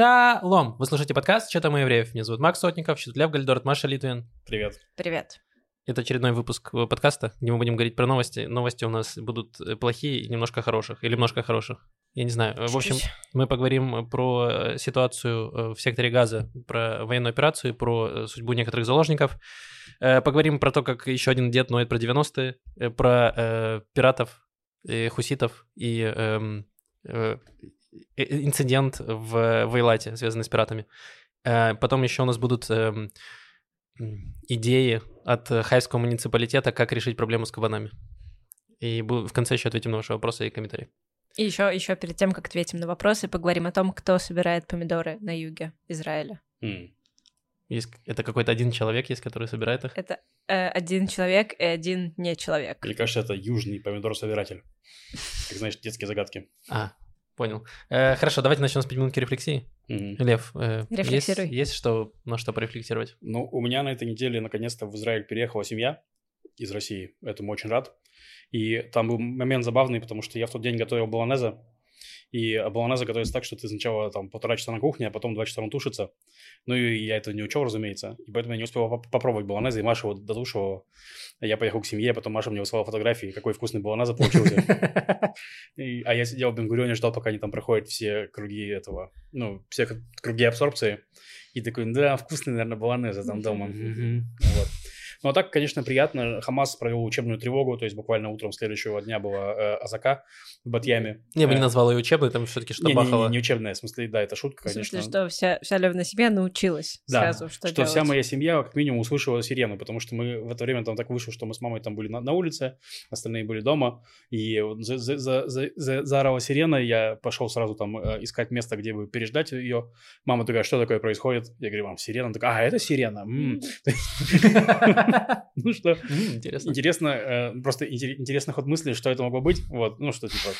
Шалом! Вы слушаете подкаст «Что там у евреев?» Меня зовут Макс Сотников, Щетлев Гальдорт, Маша Литвин. Привет. Привет. Это очередной выпуск э, подкаста, где мы будем говорить про новости. Новости у нас будут э, плохие и немножко хороших, или немножко хороших. Я не знаю. В общем, Чуть-чуть. мы поговорим про э, ситуацию в секторе Газа, про военную операцию, про судьбу некоторых заложников. Поговорим про то, как еще один дед ноет про 90-е, э, про э, пиратов, э, хуситов и эм, э, инцидент в Вейлате, связанный с пиратами. Э, Потом еще у нас будут эм, идеи от э, Хайского муниципалитета, как решить проблему с кабанами. И в конце еще ответим на ваши вопросы и комментарии. И еще, еще перед тем, как ответим на вопросы, поговорим о том, кто собирает помидоры на юге Израиля. М. Есть, это какой-то один человек есть, который собирает их? Это э, один человек и один не человек. Мне кажется, это южный помидор-собиратель. Как знаешь, детские загадки. А, понял. Э, хорошо, давайте начнем с 5 минутки рефлексии. Мгм. Лев, э, есть, Рефлексируй. есть что, на что порефлексировать? Ну, у меня на этой неделе наконец-то в Израиль переехала семья из России. Этому очень рад. И там был момент забавный, потому что я в тот день готовил баланеза. И баланеза готовится так, что ты сначала там полтора часа на кухне, а потом два часа он тушится. Ну и я это не учел, разумеется. И поэтому я не успел поп- попробовать баланеза, и Маша его дотушивала. Я поехал к семье, потом Маша мне высылала фотографии, какой вкусный баланеза получился. А я сидел в Бенгурионе, ждал, пока они там проходят все круги этого, ну, все круги абсорбции. И такой, да, вкусный, наверное, баланеза там дома. Вот. Ну, а так, конечно, приятно. Хамас провел учебную тревогу, то есть буквально утром следующего дня была э, Азака в Батьяме. Я бы не Э, назвал ее учебной, там все-таки что не, не, бахало. не, не учебная, в смысле, да, это шутка, В смысле, конечно. что вся, вся Левна семья научилась Да, сразу, что, что делать. вся моя семья как минимум услышала сирену, потому что мы в это время там так вышло, что мы с мамой там были на, на улице, остальные были дома, и за, за, за, за- за- заорала сирена, я пошел сразу там э, искать место, где бы переждать ее. Мама такая, что такое происходит? Я говорю, мам, сирена. Она такая, а, это сирена. м». Ну что, Интересно. интересно, э, просто интер- интересный ход мысли, что это могло быть, вот, ну что, типа,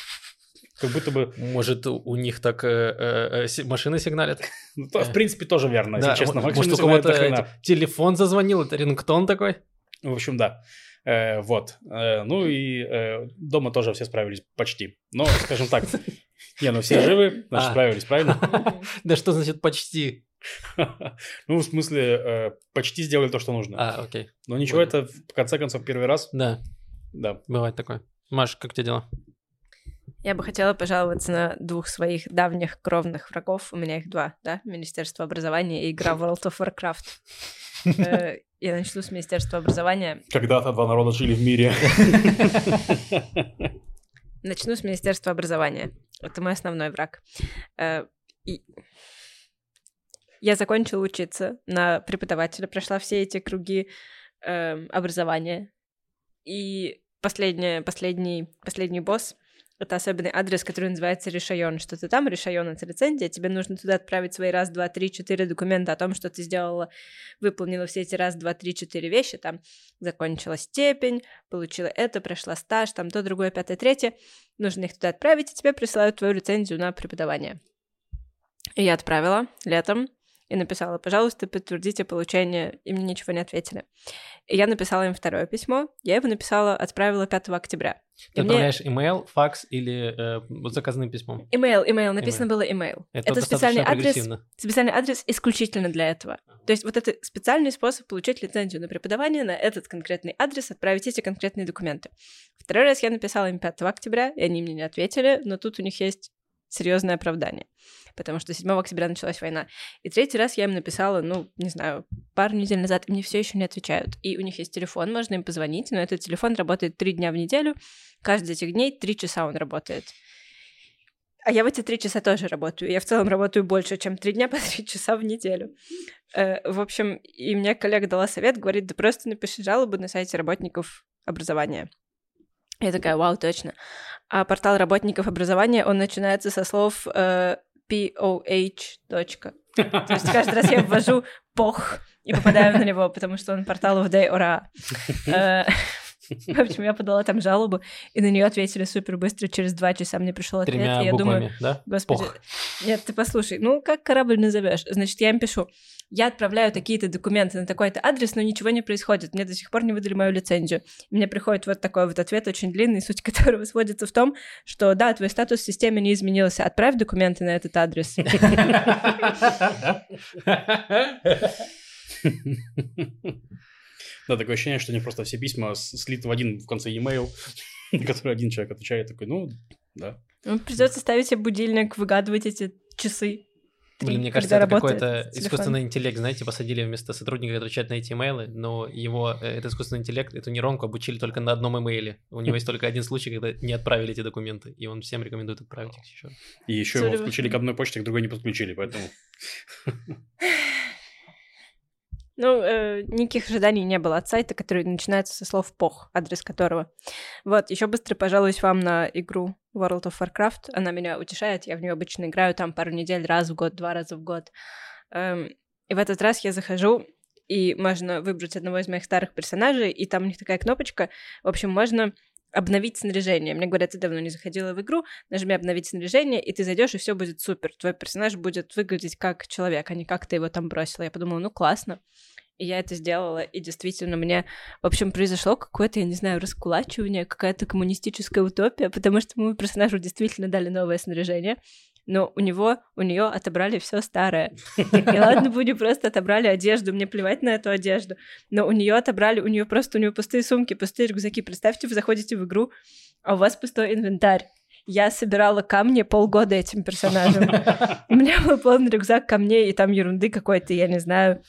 как будто бы, Может, у них так э, э, машины сигналят? ну, то, в принципе, тоже верно, Да, если честно. Может, у кого-то телефон зазвонил, это рингтон такой? В общем, да. Э, вот. Э, ну и э, дома тоже все справились почти. Но, скажем так, не, ну все живы, значит, А. справились, правильно? Да что значит почти? Ну, в смысле, э, почти сделали то, что нужно. А, окей. Но ничего, это в конце концов первый раз. Да, Да. бывает такое. Маш, как у тебя дела? Я бы хотела пожаловаться на двух своих давних кровных врагов. У меня их два, да? Министерство образования и игра World of Warcraft. Э, Я начну с Министерства образования. Когда-то два народа жили в мире. Начну с Министерства образования. Это мой основной враг. Э, и Я закончила учиться на преподавателя, прошла все эти круги эм, образования. И последний, последний, последний босс — это особенный адрес, который называется решайон. Что ты там, решайон — это лицензия, тебе нужно туда отправить свои раз, два, три, четыре документа о том, что ты сделала, выполнила все эти раз, два, три, четыре вещи, там, закончила степень, получила это, прошла стаж, там, то, другое, пятое, третье. Нужно их туда отправить, и тебе присылают твою лицензию на преподавание. И я отправила летом и написала, пожалуйста, подтвердите получение, и мне ничего не ответили. И я написала им второе письмо, я его написала, отправила 5 октября. Ты И мне- отправляешь имейл, факс или э, вот заказным письмом? Имейл, имейл, написано было имейл. Это, Это специальный адрес, специальный адрес исключительно для этого. То есть вот это специальный способ получить лицензию на преподавание на этот конкретный адрес, отправить эти конкретные документы. Второй раз я написала им 5 октября, и они мне не ответили, но тут у них есть серьезное оправдание, потому что 7 октября началась война. И третий раз я им написала, ну, не знаю, пару недель назад, и мне все еще не отвечают. И у них есть телефон, можно им позвонить, но этот телефон работает три дня в неделю, каждый из этих дней три часа он работает. А я в эти три часа тоже работаю. Я в целом работаю больше, чем три дня по три часа в неделю. Э, В общем, и мне коллега дала совет, говорит, да просто напиши жалобу на сайте работников образования. Я такая, вау, точно. А портал работников образования, он начинается со слов э, POH. точка. То есть каждый раз я ввожу пох и попадаю на него, потому что он портал of Day Ора. Э, В общем, я подала там жалобу, и на нее ответили супер быстро. Через два часа мне пришел ответ, Тремя и я буквами, думаю, да? Господи, Пох. Нет, ты послушай, ну как корабль назовешь? Значит, я им пишу, я отправляю такие-то документы на такой-то адрес, но ничего не происходит, мне до сих пор не выдали мою лицензию. Мне приходит вот такой вот ответ, очень длинный, суть которого сводится в том, что да, твой статус в системе не изменился, отправь документы на этот адрес. Да, такое ощущение, что они просто все письма слиты в один в конце e-mail, который один человек отвечает такой, ну, да. Ну, придется ставить себе будильник, выгадывать эти часы. Блин, мне кажется, это какой-то искусственный интеллект, знаете, посадили вместо сотрудника, который отвечает на эти имейлы, но его, э, этот искусственный интеллект, эту нейронку обучили только на одном имейле. У него есть только один случай, когда не отправили эти документы, и он всем рекомендует отправить их еще. И еще его включили к одной почте, к другой не подключили, поэтому... Ну, э, никаких ожиданий не было от сайта, который начинается со слов «пох», адрес которого. Вот, еще быстро пожалуюсь вам на игру World of Warcraft. Она меня утешает, я в нее обычно играю там пару недель, раз в год, два раза в год. Эм, и в этот раз я захожу, и можно выбрать одного из моих старых персонажей, и там у них такая кнопочка. В общем, можно обновить снаряжение. Мне говорят, ты давно не заходила в игру, нажми обновить снаряжение, и ты зайдешь, и все будет супер. Твой персонаж будет выглядеть как человек, а не как ты его там бросила. Я подумала, ну классно. И я это сделала, и действительно мне, в общем, произошло какое-то, я не знаю, раскулачивание, какая-то коммунистическая утопия, потому что моему персонажу действительно дали новое снаряжение, но у него, у нее отобрали все старое. И ладно бы не просто отобрали одежду, мне плевать на эту одежду, но у нее отобрали, у нее просто, у нее пустые сумки, пустые рюкзаки. Представьте, вы заходите в игру, а у вас пустой инвентарь. Я собирала камни полгода этим персонажем. У меня был полный рюкзак камней, и там ерунды какой-то, я не знаю,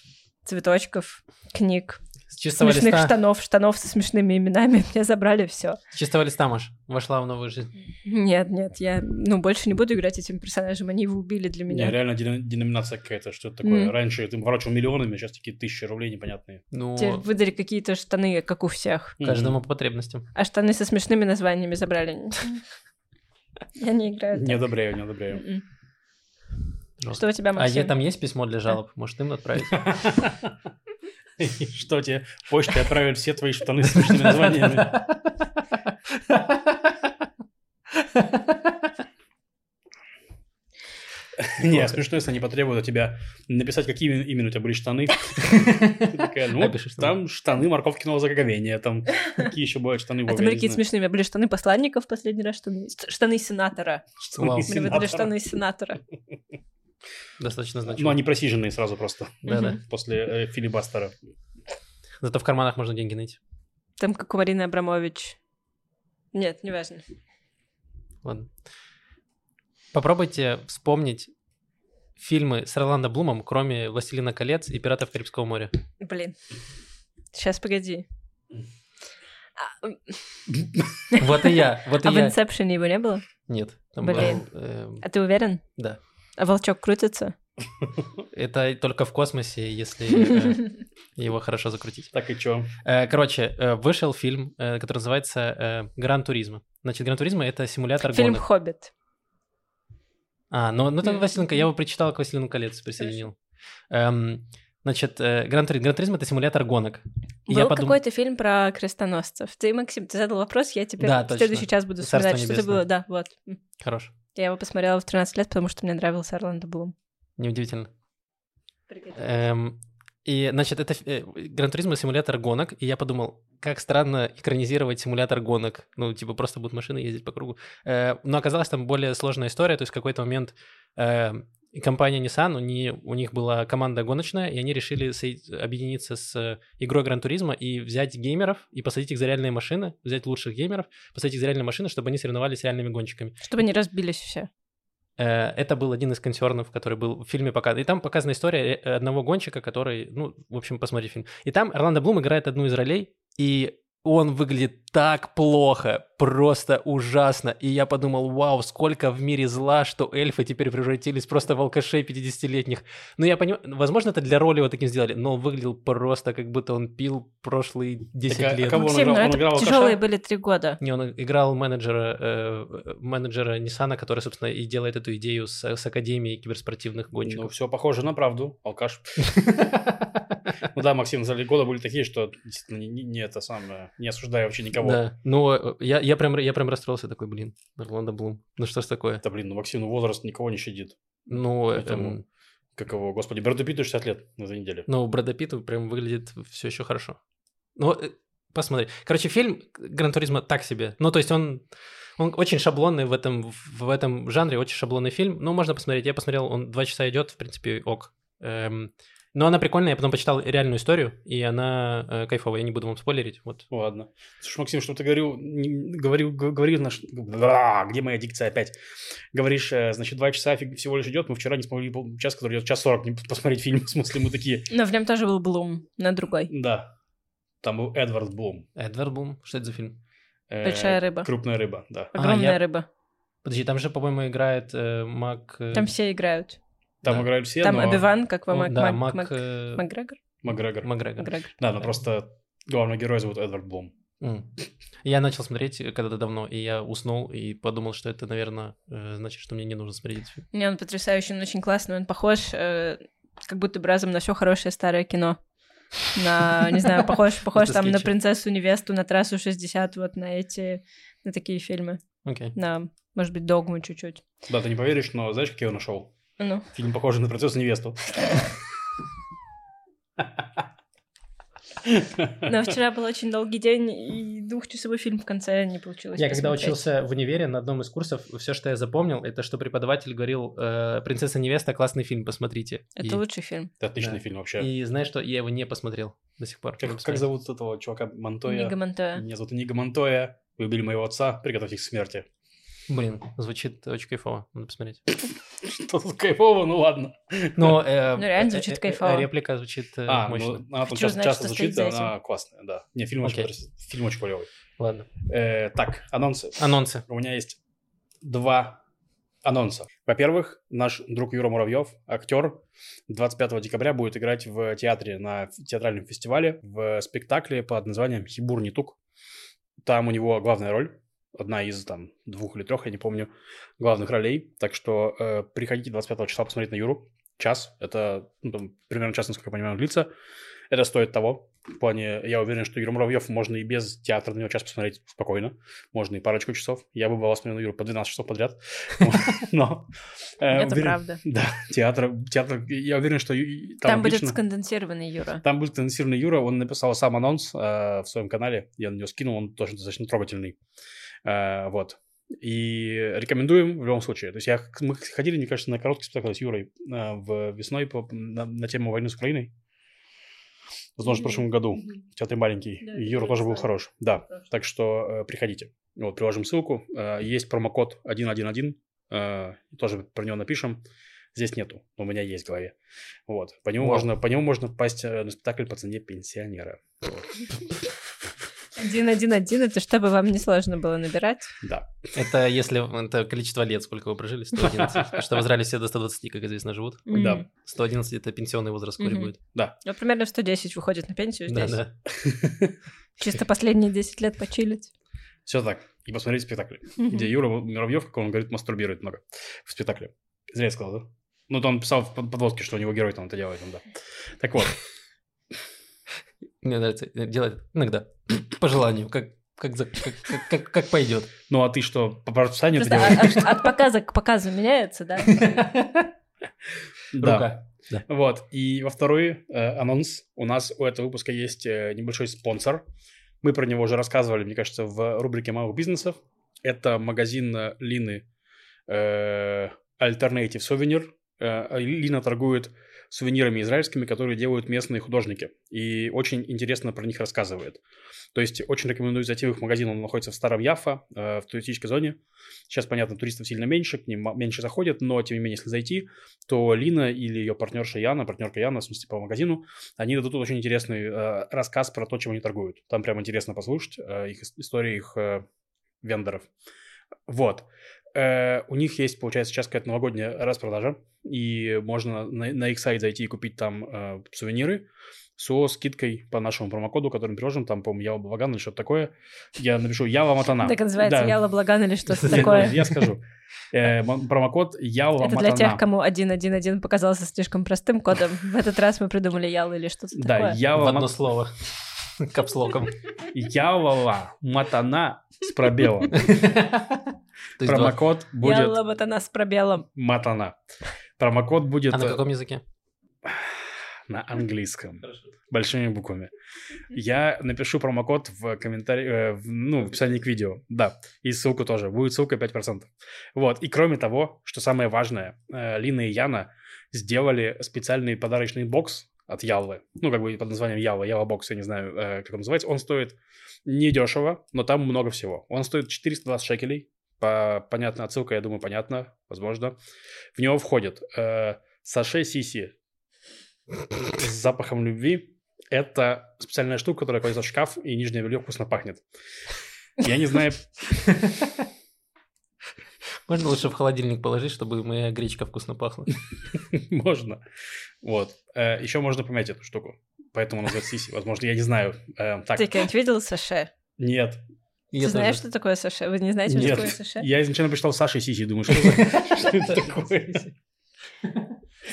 цветочков, книг, чистого смешных листа. штанов, штанов со смешными именами. Мне забрали все. С чистого листа, Маш, вошла в новую жизнь. Нет, нет, я, ну, больше не буду играть этим персонажем, они его убили для Не, меня. реально дена- деноминация какая-то, что это такое. Мгм. Раньше ты ворочал миллионами, сейчас такие тысячи рублей непонятные. Ну, Теперь выдали какие-то штаны, как у всех. каждому Мгм. по потребностям. А штаны со смешными названиями забрали. Я не играю. Не одобряю, не одобряю. М-м. Что у тебя, А Максим? е- там есть письмо для жалоб? Может, им отправить? И Что тебе почтой отправят все твои штаны с смешными названиями? Не, смешно, если они потребуют от тебя написать, какие именно у тебя были штаны. Ты такая, ну, там штаны морковкиного заговения, там какие еще бывают штаны А там были какие-то знаю. смешные. У меня были штаны посланника в последний раз, штаны, сенатора. Штаны сенатора. штаны сенатора. Достаточно Ну, значимо. они просиженные сразу просто Да-да. после э, филибастера. Зато в карманах можно деньги найти. Там как у Марины Абрамович. Нет, неважно. Ладно. Попробуйте вспомнить фильмы с Орландо Блумом, кроме «Властелина колец» и «Пиратов Карибского моря». Блин. Сейчас, погоди. А, Вот и я, вот и а в. Инсепшене его не было? Нет. Блин. был, эм, А ты уверен? Да. А волчок крутится? Это только в космосе, если э, его хорошо закрутить. Так и чё? Э, Короче, э, вышел фильм, который называется «Гран Туризмо». Значит, «Гран Туризмо» — это симулятор Фильм. «Хоббит». А, ну, ну это М. «Властелин колец». Я его прочитал к «Властелину колец», присоединил. Эм, Значит, «Гран Туризмо» — это симулятор гонок. Был я подум- какой-то фильм про крестоносцев. Ты, Максим, ты задал вопрос, я теперь Да, в точно. следующий час буду вспоминать, что это было. Да, вот. Хорош. Я его посмотрела в 13 лет, потому что мне нравился Орландо Блум. Неудивительно. Эм, и, значит, это э, Гран Туризмо симулятор гонок, и я подумал, как странно экранизировать симулятор гонок. Ну, типа, просто будут машины ездить по кругу. Э, но оказалось, там более сложная история, то есть в какой-то момент э, компания Nissan, у, не- у них была команда гоночная, и они решили объединиться с игрой Гран Туризмо и взять геймеров, и посадить их за реальные машины, взять лучших геймеров, посадить их за реальные машины, чтобы они соревновались с реальными гонщиками. Чтобы не разбились все. Э, Это был один из консернов, который был в фильме показан. И там показана история э, одного гонщика, который, ну, в общем, посмотри фильм. И там Орландо Блум играет одну из ролей, и он выглядит так плохо, просто ужасно. И я подумал, вау, сколько в мире зла, что эльфы теперь превратились просто в алкашей 50-летних. Ну, я понимаю, возможно, это для роли вот таким сделали, но он выглядел просто, как будто он пил прошлые 10 Так, а- а лет. кого он Максим, играл? ну Он это играл алкаша? тяжелые были три года. Не, он играл менеджера, э, менеджера Ниссана, который, собственно, и делает эту идею с, с Академией киберспортивных Ну, гонщиков. все похоже на правду, алкаш. Ну да, Максим, за года были такие, что действительно не это самое, не осуждаю вообще никого. Да, ну, э, я, я, прям, я прям расстроился такой, блин, Орландо Блум, ну что ж такое? Да блин, ну Максим, ну возраст никого не щадит. Ну, Этому. эм, Как его, господи, Брэду Питту 60 лет на этой неделе. ну, Брэда Питт прям выглядит все еще хорошо. Ну, э, посмотри. Короче, фильм Гран Туризма так себе. Ну, то есть он, он очень шаблонный в этом, в этом жанре, очень шаблонный фильм. Ну, можно посмотреть. Я посмотрел, он два часа идет, в принципе, ок. Эм, но она прикольная, я потом почитал реальную историю, и она э, кайфовая. Я не буду вам спойлерить. Вот. Ладно. Слушай, Максим, что ты говорил, говорил, говорил наш... Где моя дикция опять? Говоришь, э, значит, два часа фиг- всего лишь идет, мы вчера не смогли час, который идет час сорок, посмотреть фильм, в смысле, мы такие, Но в нем тоже был Блум, на другой. да. Там был Эдвард Блум. Эдвард Бум, что это за фильм? Э, Большая рыба. Крупная рыба, да. Огромная я- рыба. Подожди, там же, по-моему, играет э, Мак... э, Там все играют. Там Да. играют все, Там но... Оби-Ван, как Мак... да, Мак- Мак... Мак- э, Макгрегор? Макгрегор. Макгрегор. Макгрегор. Да, но просто главный герой зовут Эдвард Блум. М. Я начал смотреть когда-то давно, и я уснул и подумал, что это, наверное, э, значит, что мне не нужно смотреть этот фильм. Не, он потрясающий, он очень классный, он похож э, как будто бы разом на все хорошее старое кино. На, не знаю, похож, похож там на принцессу невесту, на трассу 60, вот на эти, на такие фильмы. Окей. На, может быть, догму чуть-чуть. Да, ты не поверишь, но знаешь, как я нашел? Ну, Фильм похожий на принцессу невесту. но вчера был очень долгий день, и двухчасовой фильм в конце не получилось Я когда посмотреть. учился в универе на одном из курсов, все, что я запомнил, это что преподаватель говорил, э, «Принцесса невеста, классный фильм, посмотрите». Это и, лучший фильм. Это отличный Да. фильм вообще. и знаешь что, я его не посмотрел до сих пор. Как, как зовут этого чувака Монтоя? Нига Монтоя. Меня зовут Нига Монтоя. Вы убили моего отца, приготовьтесь к смерти. Блин, звучит очень кайфово, надо посмотреть. Что тут кайфово, ну ладно. Но, э, Ну, реально э, звучит э, кайфово. Реплика звучит э, А, мощно. ну она там Хочу часто, знать, часто звучит, она классная, да. Не, фильм очень, фильм очень клевый. Ладно. Э, так, анонсы. Анонсы. У меня есть два анонса. Во-первых, наш друг Юра Муравьев, актер, 25 декабря будет играть в театре на театральном фестивале в спектакле под названием «Хибур Нитук». Там у него главная роль, одна из там двух или трех, я не помню, главных ролей. Так что э, приходите 25 числа посмотреть на Юру. Час, это ну, там, примерно час, насколько я понимаю, длится. Это стоит того. В плане, я уверен, что Юру Муравьев можно и без театра на него час посмотреть спокойно. Можно и парочку часов. Я бы была смотрел на Юру по 12 часов подряд. Но... э, Это правда. Да, театр, театр, я уверен, что Там, будет сконденсированный Юра. там будет конденсированный Юра, он написал сам анонс э, в своем канале, я на него скинул, он тоже достаточно трогательный. Э, вот. И рекомендуем в любом случае. То есть я, мы ходили, мне кажется, на короткий спектакль с Юрой э, в весной по, на, на тему войны с Украиной. Возможно, в прошлом году. В театре маленький. Да, и Юра тоже был хорош. Да. Так что э, приходите. Вот, приложим ссылку. Э, есть промокод 111. Э, тоже про него напишем. Здесь нету, но у меня есть в голове. Вот. По нему, Вау. можно, по нему можно попасть э, на спектакль по цене пенсионера. Вот. Один-один-один, это чтобы вам не сложно было набирать. Да. Это если это количество лет, сколько вы прожили, 111. Потому что в Израиле все до 120, как известно, живут. Да. 111 это пенсионный возраст Мгм. будет. Да. Ну, примерно в 110 выходит на пенсию Да, здесь. да. Чисто последние 10 лет почилить. Все так. И посмотреть спектакль. Где Юра Муравьев, как он говорит, мастурбирует много в спектакле. Зря я сказал, да? Ну, то он писал в под- подводке, что у него герой там это делает, он, да. Так вот, Мне нравится делать иногда по желанию, как как, за- как, как, как, как пойдет. ну а ты что, по расписанию Просто делаешь? от, от показа к показу меняется, да? Да. Рука. Вот. И во второй э, анонс. У нас у этого выпуска есть э, небольшой спонсор. Мы про него уже рассказывали, мне кажется, в рубрике малых бизнесов. Это магазин э, Лины э, Alternative Souvenir. Э, Лина торгует сувенирами израильскими, которые делают местные художники. И очень интересно про них рассказывает. То есть очень рекомендую зайти в их магазин. Он находится в Старом Яфа, э, в туристической зоне. Сейчас, понятно, туристов сильно меньше, к ним меньше заходят, но, тем не менее, если зайти, то Лина или ее партнерша Яна, партнерка Яна, в смысле по магазину, они дадут очень интересный э, рассказ про то, чем они торгуют. Там прям интересно послушать э, их ис- истории их э, вендоров. Вот. Э, у них есть, получается, сейчас какая-то новогодняя распродажа, и можно на, на их сайт зайти и купить там э, сувениры со скидкой по нашему промокоду, который мы приложим, там, по-моему, Ява Благан или что-то такое. Я напишу Ява Матана. Так и называется Да. Яла Благан или что-то такое. Я скажу. Э, Промокод Ява Это для Матана. тех, кому 1.1.1 показался слишком простым кодом. В этот раз мы придумали Ял или что-то Да, такое. В Ява одно слово. Капслоком. Ява Матана с пробелом. То есть два. Промокод будет Яла вот она с пробелом. Матана. Промокод будет А на э, каком языке? на английском. Большими буквами. Я напишу промокод в комментарии, э, в, ну, в описании к видео. Да, и ссылку тоже. Будет ссылка 5%. Вот, и кроме того, что самое важное, э, Лина и Яна сделали специальный подарочный бокс от Ялвы. Ну, как бы под названием Ялва, Ява бокс, я не знаю, э, как он называется. Он стоит недешево, но там много всего. Он стоит 420 шекелей. По, понятно, отсылка, я думаю, понятна, возможно. В него входит э, саше сиси с запахом любви. Это специальная штука, которая кладется в шкаф, и нижнее белье вкусно пахнет. Я не знаю... Можно лучше в холодильник положить, чтобы моя гречка вкусно пахла. Можно. Вот. Еще можно поменять эту штуку. Поэтому называется сиси. Возможно, я не знаю. Э, Так, Ты когда-нибудь видел саше? нет. И Ты знаешь, тоже. что такое саше? Вы не знаете, что Нет. такое саше? Я изначально прочитал Саша Сиси, думаю, что это что это такое?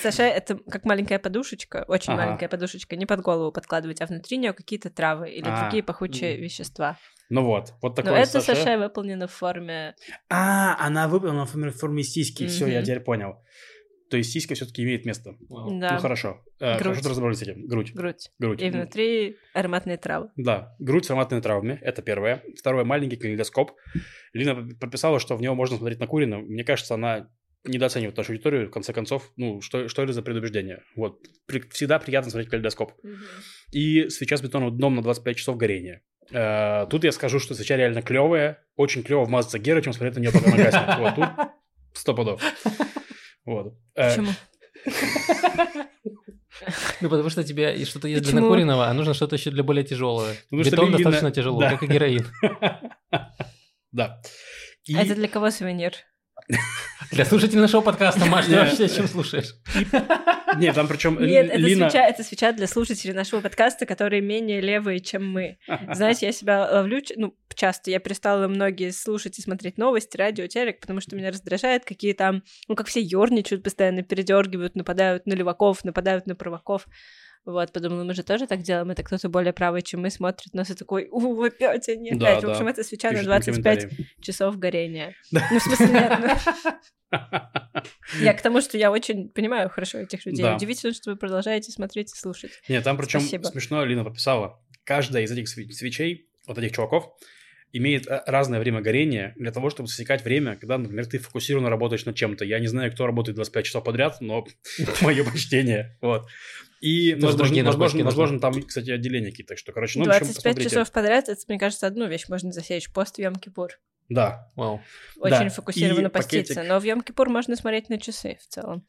Саше — это как маленькая подушечка, очень Ага. маленькая подушечка, не под голову подкладывать, а внутри нее какие-то травы или А, другие пахучие м. вещества. Ну вот, вот Но такое это саше выполнено в форме... А, она выполнена в форме- сиськи. Все, я теперь понял. То есть сиська все-таки имеет место. Вау. Да, Ну хорошо. Э, Грудь. Хорошо, ты разобрались с этим. Грудь. грудь. Грудь. И внутри ароматные травы. Да, грудь с ароматными травмами, это первое. Второе, маленький калейдоскоп. Лина прописала, что в него можно смотреть на Курина. Мне кажется, она недооценивает нашу аудиторию, в конце концов. Ну, что, что это за предубеждение? Вот. При- всегда приятно смотреть калейдоскоп. И свеча с бетонным дном на 25 часов горения. Э, тут я скажу, что свеча реально клевая. Очень клево вмазаться гера, чем смотреть на нее, пока она гаснет. Вот тут сто пудов. Вот. Э, Почему? Ну, потому что тебе и что-то есть для накуренного, а нужно что-то еще для более тяжелого. Бетон достаточно тяжело, как и героин. Да. А это для кого сувенир? Для слушателей нашего подкаста, Маш, ты вообще чем слушаешь? Нет, там причем Нет, это Лина... свеча, это свеча для слушателей нашего подкаста, которые менее левые, чем мы. Знаете, я себя ловлю, ну, часто я перестала многие слушать и смотреть новости, радио, телек, потому что меня раздражает, какие там, ну, как все ерничают, постоянно передергивают, нападают на леваков, нападают на праваков. Вот, подумала, мы же тоже так делаем, это кто-то более правый, чем мы, смотрит нас и такой, у, опять они, Да, опять. В общем, да. это свеча на Пишет 25 комментарии. часов горения. Ну, в смысле, нет, ну, я к тому, что я очень понимаю хорошо этих людей. Да. Удивительно, что вы продолжаете смотреть и слушать. Нет, там причем Спасибо. смешно Лина пописала. Каждая из этих свечей, вот этих чуваков, имеет э, разное время горения для того, чтобы засекать время, когда, например, ты фокусированно работаешь над чем-то. Я не знаю, кто работает 25 часов подряд, но мое почтение. Вот. И, возможно, возможно, возможно, там, кстати, отделения какие-то. Так что, короче, ну, в общем, 25 посмотрите. часов подряд, это, мне кажется, одну вещь можно засечь. Пост в Йом-Кипур. Да. Очень Да, фокусированно поститься. Но в Йом-Кипур можно смотреть на часы в целом.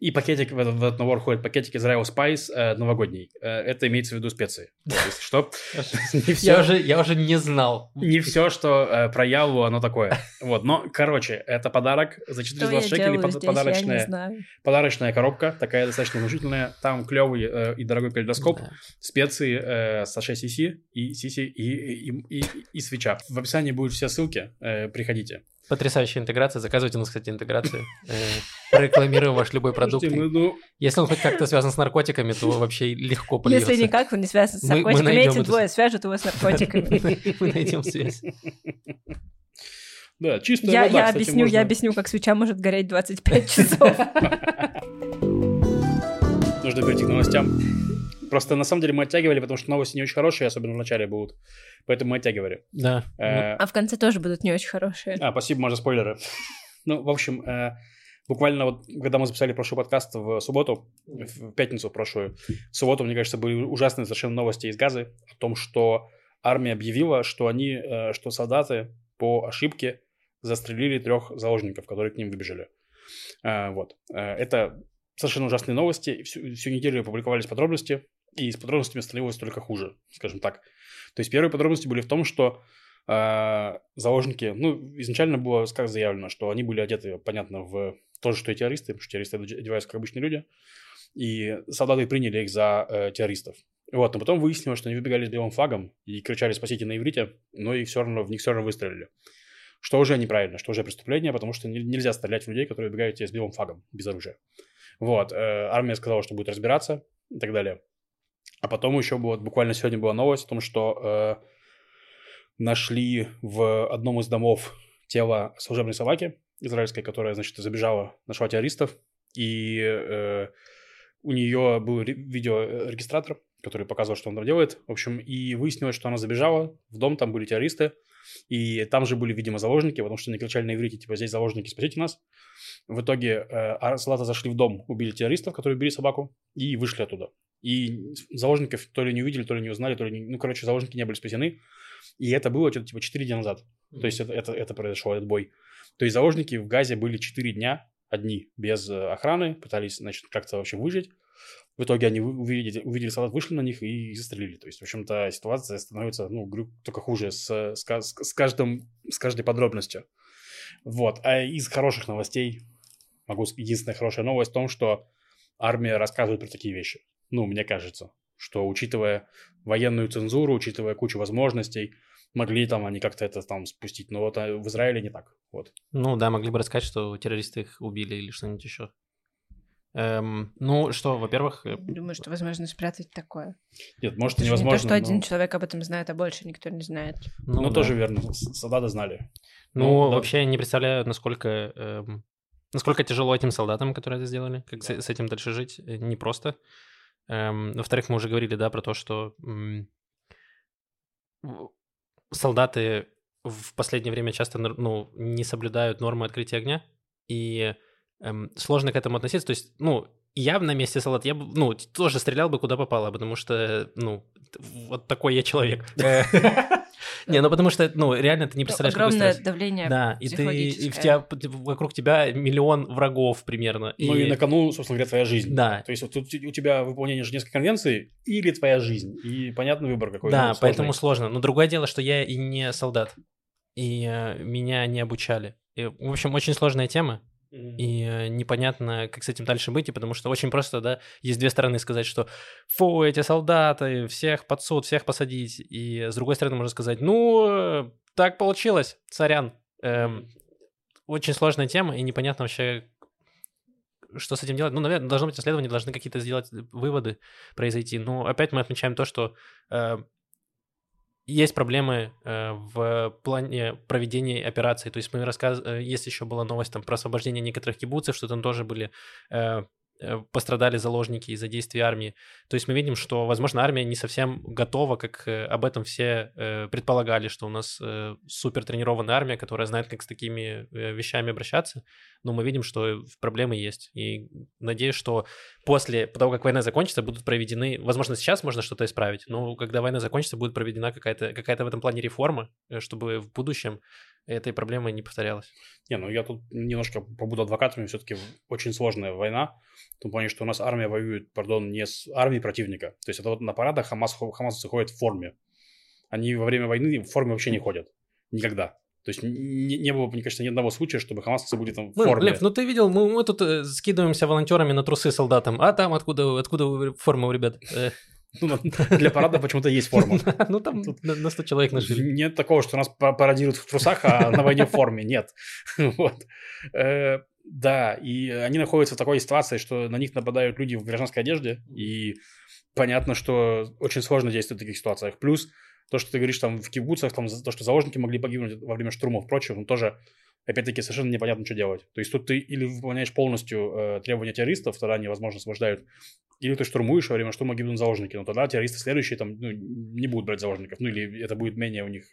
И пакетик в этот, в этот набор входит пакетик из Royal Spice э, новогодний. Э, это имеется в виду специи. Если что. Я уже, я уже не знал. не все, что э, про Ялву, оно такое. Вот, но, короче, это подарок за Что я 420 шекелей, подарочная, подарочная коробка, такая достаточно внушительная. Там клевый э, и дорогой калейдоскоп, специи э, Саше Сиси и Сиси и, и, и, и свеча. В описании будут все ссылки, приходите. Потрясающая интеграция. Заказывайте у нас, кстати, интеграцию. Э, Прорекламируем ваш любой продукт. Мы, ну, Если он хоть как-то связан с наркотиками, то вообще легко польется. Если никак, он не связан с наркотиками. Эти двое свяжут его с наркотиками. Мы найдем связь. да, чистая Я, вода, я кстати, объясню, можно- я объясню, как свеча может гореть 25 часов. Нужно перейти к новостям. Просто на самом деле мы оттягивали, потому что новости не очень хорошие, особенно в начале будут. Поэтому мы оттягивали. Да. Э, А в конце тоже будут не очень хорошие. А, спасибо, можно спойлеры. Ну, в общем, э, буквально вот, когда мы записали прошлый подкаст в субботу, в пятницу прошлую, в субботу, мне кажется, были ужасные совершенно новости из Газы о том, что армия объявила, что они, э, что солдаты по ошибке застрелили трех заложников, которые к ним выбежали. Э, Вот. Э, Это совершенно ужасные новости. Всю, всю неделю публиковались подробности, и с подробностями становилось только хуже, скажем так. То есть первые подробности были в том, что э, заложники, ну, изначально было как заявлено, что они были одеты, понятно, в то же, что и террористы, потому что террористы оде- одеваются как обычные люди, и солдаты приняли их за э, террористов. Вот, но потом выяснилось, что они выбегали с белым флагом и кричали «спасите» на иврите, но и все равно, в них все равно выстрелили. Что уже неправильно, что уже преступление, потому что не- нельзя стрелять в людей, которые убегают тебе с белым флагом, без оружия. Вот, э, армия сказала, что будет разбираться и так далее. А потом еще было, буквально сегодня была новость о том, что э, нашли в одном из домов тело служебной собаки, израильской, которая, значит, забежала нашла террористов, и э, у нее был ре- видеорегистратор, который показывал, что он там делает. В общем, и выяснилось, что она забежала в дом, там были террористы, и там же были, видимо, заложники, потому что они кричали на иврите, типа, здесь заложники, спасите нас. В итоге э, а солдаты зашли в дом, убили террористов, которые убили собаку, и вышли оттуда. И заложников то ли не увидели, то ли не узнали, то ли не... Ну, короче, заложники не были спасены. И это было что-то типа 4 дня назад. То есть это, это, это произошло, этот бой. То есть заложники в Газе были 4 дня одни, без э, охраны, пытались, значит, как-то вообще выжить. В итоге они увидели, увидели солдат, вышли на них и застрелили. То есть, в общем-то, ситуация становится, ну, говорю, только хуже с, с, с, каждым, с каждой подробностью. Вот. А из хороших новостей, могу единственная хорошая новость в том, что армия рассказывает про такие вещи. Ну, мне кажется, что учитывая военную цензуру, учитывая кучу возможностей, могли там они как-то это там спустить. Но вот а, в Израиле не так. Вот. Ну да, могли бы рассказать, что террористы их убили или что-нибудь еще. Эм, ну что, во-первых, э, Думаю, что возможно спрятать такое. Нет, может, Это и же не то, невозможно. что один но- человек об этом знает, а больше никто не знает. Ну, да. тоже верно. Солдаты знали. Ну, Ну, да. вообще я не представляю, насколько, эм, насколько тяжело этим солдатам, которые это сделали, как с, с этим дальше жить, э, непросто. Эм, во-вторых, мы уже говорили, да, про то, что солдаты в последнее время часто, ну, не соблюдают нормы открытия огня, и эм, сложно к этому относиться. То есть, ну, я бы на месте солдат, я бы, ну, тоже стрелял бы куда попало, потому что, ну, вот такой я человек. Не, ну потому что, ну, реально ты не представляешь, какой Огромное давление Да, и ты, и в тебя, вокруг тебя миллион врагов примерно. Ну и на кону, собственно говоря, твоя жизнь. Да, То есть вот тут у тебя выполнение Женевской конвенции или твоя жизнь. И понятный выбор какой. да, ну, сложный. поэтому сложно. Но другое дело, что я и не солдат, и э, меня не обучали. И, в общем, очень сложная тема. И э, непонятно, как с этим дальше быть, и потому что очень просто, да, есть две стороны сказать, что фу, эти солдаты, всех под суд, всех посадить, и с другой стороны можно сказать, ну, э, так получилось, сорян. Эм, очень сложная тема, и непонятно вообще, что с этим делать. Ну, наверное, должно быть исследование, должны какие-то сделать выводы произойти. Но опять мы отмечаем то, что э, есть проблемы э, в плане проведения операций. То есть мы рассказ... э, есть еще была новость там про освобождение некоторых кибуцев, что там тоже были э, пострадали заложники из-за действий армии. То есть мы видим, что, возможно, армия не совсем готова, как э, об этом все э, предполагали, что у нас э, супер тренированная армия, которая знает, как с такими э, вещами обращаться. Но мы видим, что проблемы есть. И надеюсь, что после того, как война закончится, будут проведены, возможно, сейчас можно что-то исправить, но когда война закончится, будет проведена какая-то какая в этом плане реформа, э, чтобы в будущем этой проблемы не повторялась. Не, ну я тут немножко побуду адвокатами. Все-таки очень сложная война. В том плане, что у нас армия воюет, пардон, не с армией противника. То есть это вот на парадах Хамас, хамасовцы ходят в форме. Они во время войны в форме вообще не ходят. Никогда. То есть не, не было, мне кажется, ни одного случая, чтобы хамасовцы были там в Ну, форме. Лев, ну ты видел, мы, мы тут э, скидываемся волонтерами на трусы солдатам, а там откуда, откуда форма у ребят? Ну, для парада почему-то есть форма. Ну там на на 100 человек нашили. Нет такого, что нас па- пародируют в трусах, а на войне в форме. Нет. Вот. Э, Да, и они находятся в такой ситуации, что на них нападают люди в гражданской одежде, и понятно, что очень сложно действовать в таких ситуациях. Плюс то, что ты говоришь там в кибуцах, там, то, что заложники могли погибнуть во время штурмов и прочего, ну, тоже, опять-таки, совершенно непонятно, что делать. То есть тут ты или выполняешь полностью э, требования террористов, тогда они, возможно, освобождают, или ты штурмуешь, во время штурма гибнут заложники, но тогда террористы следующие там ну, не будут брать заложников, ну или это будет менее у них,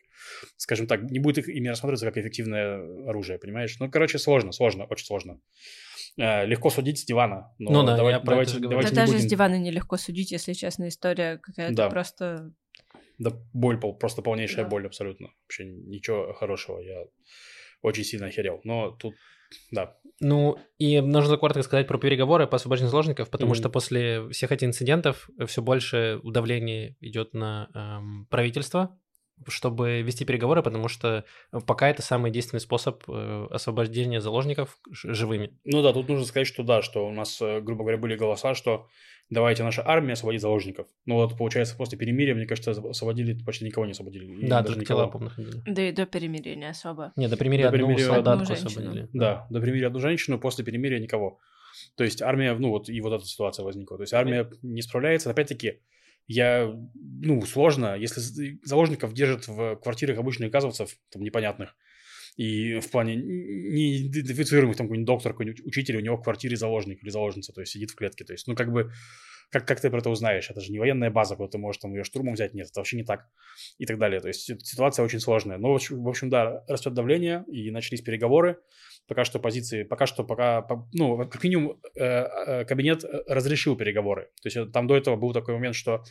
скажем так, не будет их ими рассматриваться как эффективное оружие, понимаешь? Ну, короче, сложно, сложно, очень сложно. Э, легко судить с дивана, но Ну да, давай- я про это давайте, же говорю. давайте Да не даже будем- с дивана нелегко судить, если честно, история какая-то Да. просто... Да, боль, просто полнейшая Да. боль абсолютно. Вообще ничего хорошего, я очень сильно охерел. Но тут, да, Ну, и нужно коротко сказать про переговоры по освобождению заложников, потому Мгм. что после всех этих инцидентов все больше давление идет на эм, правительство, чтобы вести переговоры, потому что пока это самый действенный способ э, освобождения заложников живыми. Ну да, тут нужно сказать, что да, что у нас, э, грубо говоря, были голоса, что давайте наша армия освободит заложников. Ну вот, получается, после перемирия, мне кажется, освободили, почти никого не освободили. И да, даже только никого. тела, помню, ходили. Да и до перемирия не особо. Не, до примерия До одну примерия солдатку одну женщину. освободили. Да, до перемирия одну женщину, после перемирия никого. То есть армия, ну вот и вот эта ситуация возникла. То есть армия не справляется. Опять-таки, я, ну, сложно, если заложников держат в квартирах обычных газовцев, там, непонятных, И в плане неидентифицируемых там какой-нибудь доктор, какой-нибудь учитель, у него в квартире заложник или заложница, то есть сидит в клетке. То есть, ну, как бы, как, как ты про это узнаешь? Это же не военная база, куда ты можешь там ее штурмом взять. Нет, это вообще не так. И так далее. То есть ситуация очень сложная. Но, в общем, да, растет давление, и начались переговоры. Пока что позиции, пока что, пока, ну, как минимум, э, э, кабинет разрешил переговоры. То есть там до этого был такой момент, что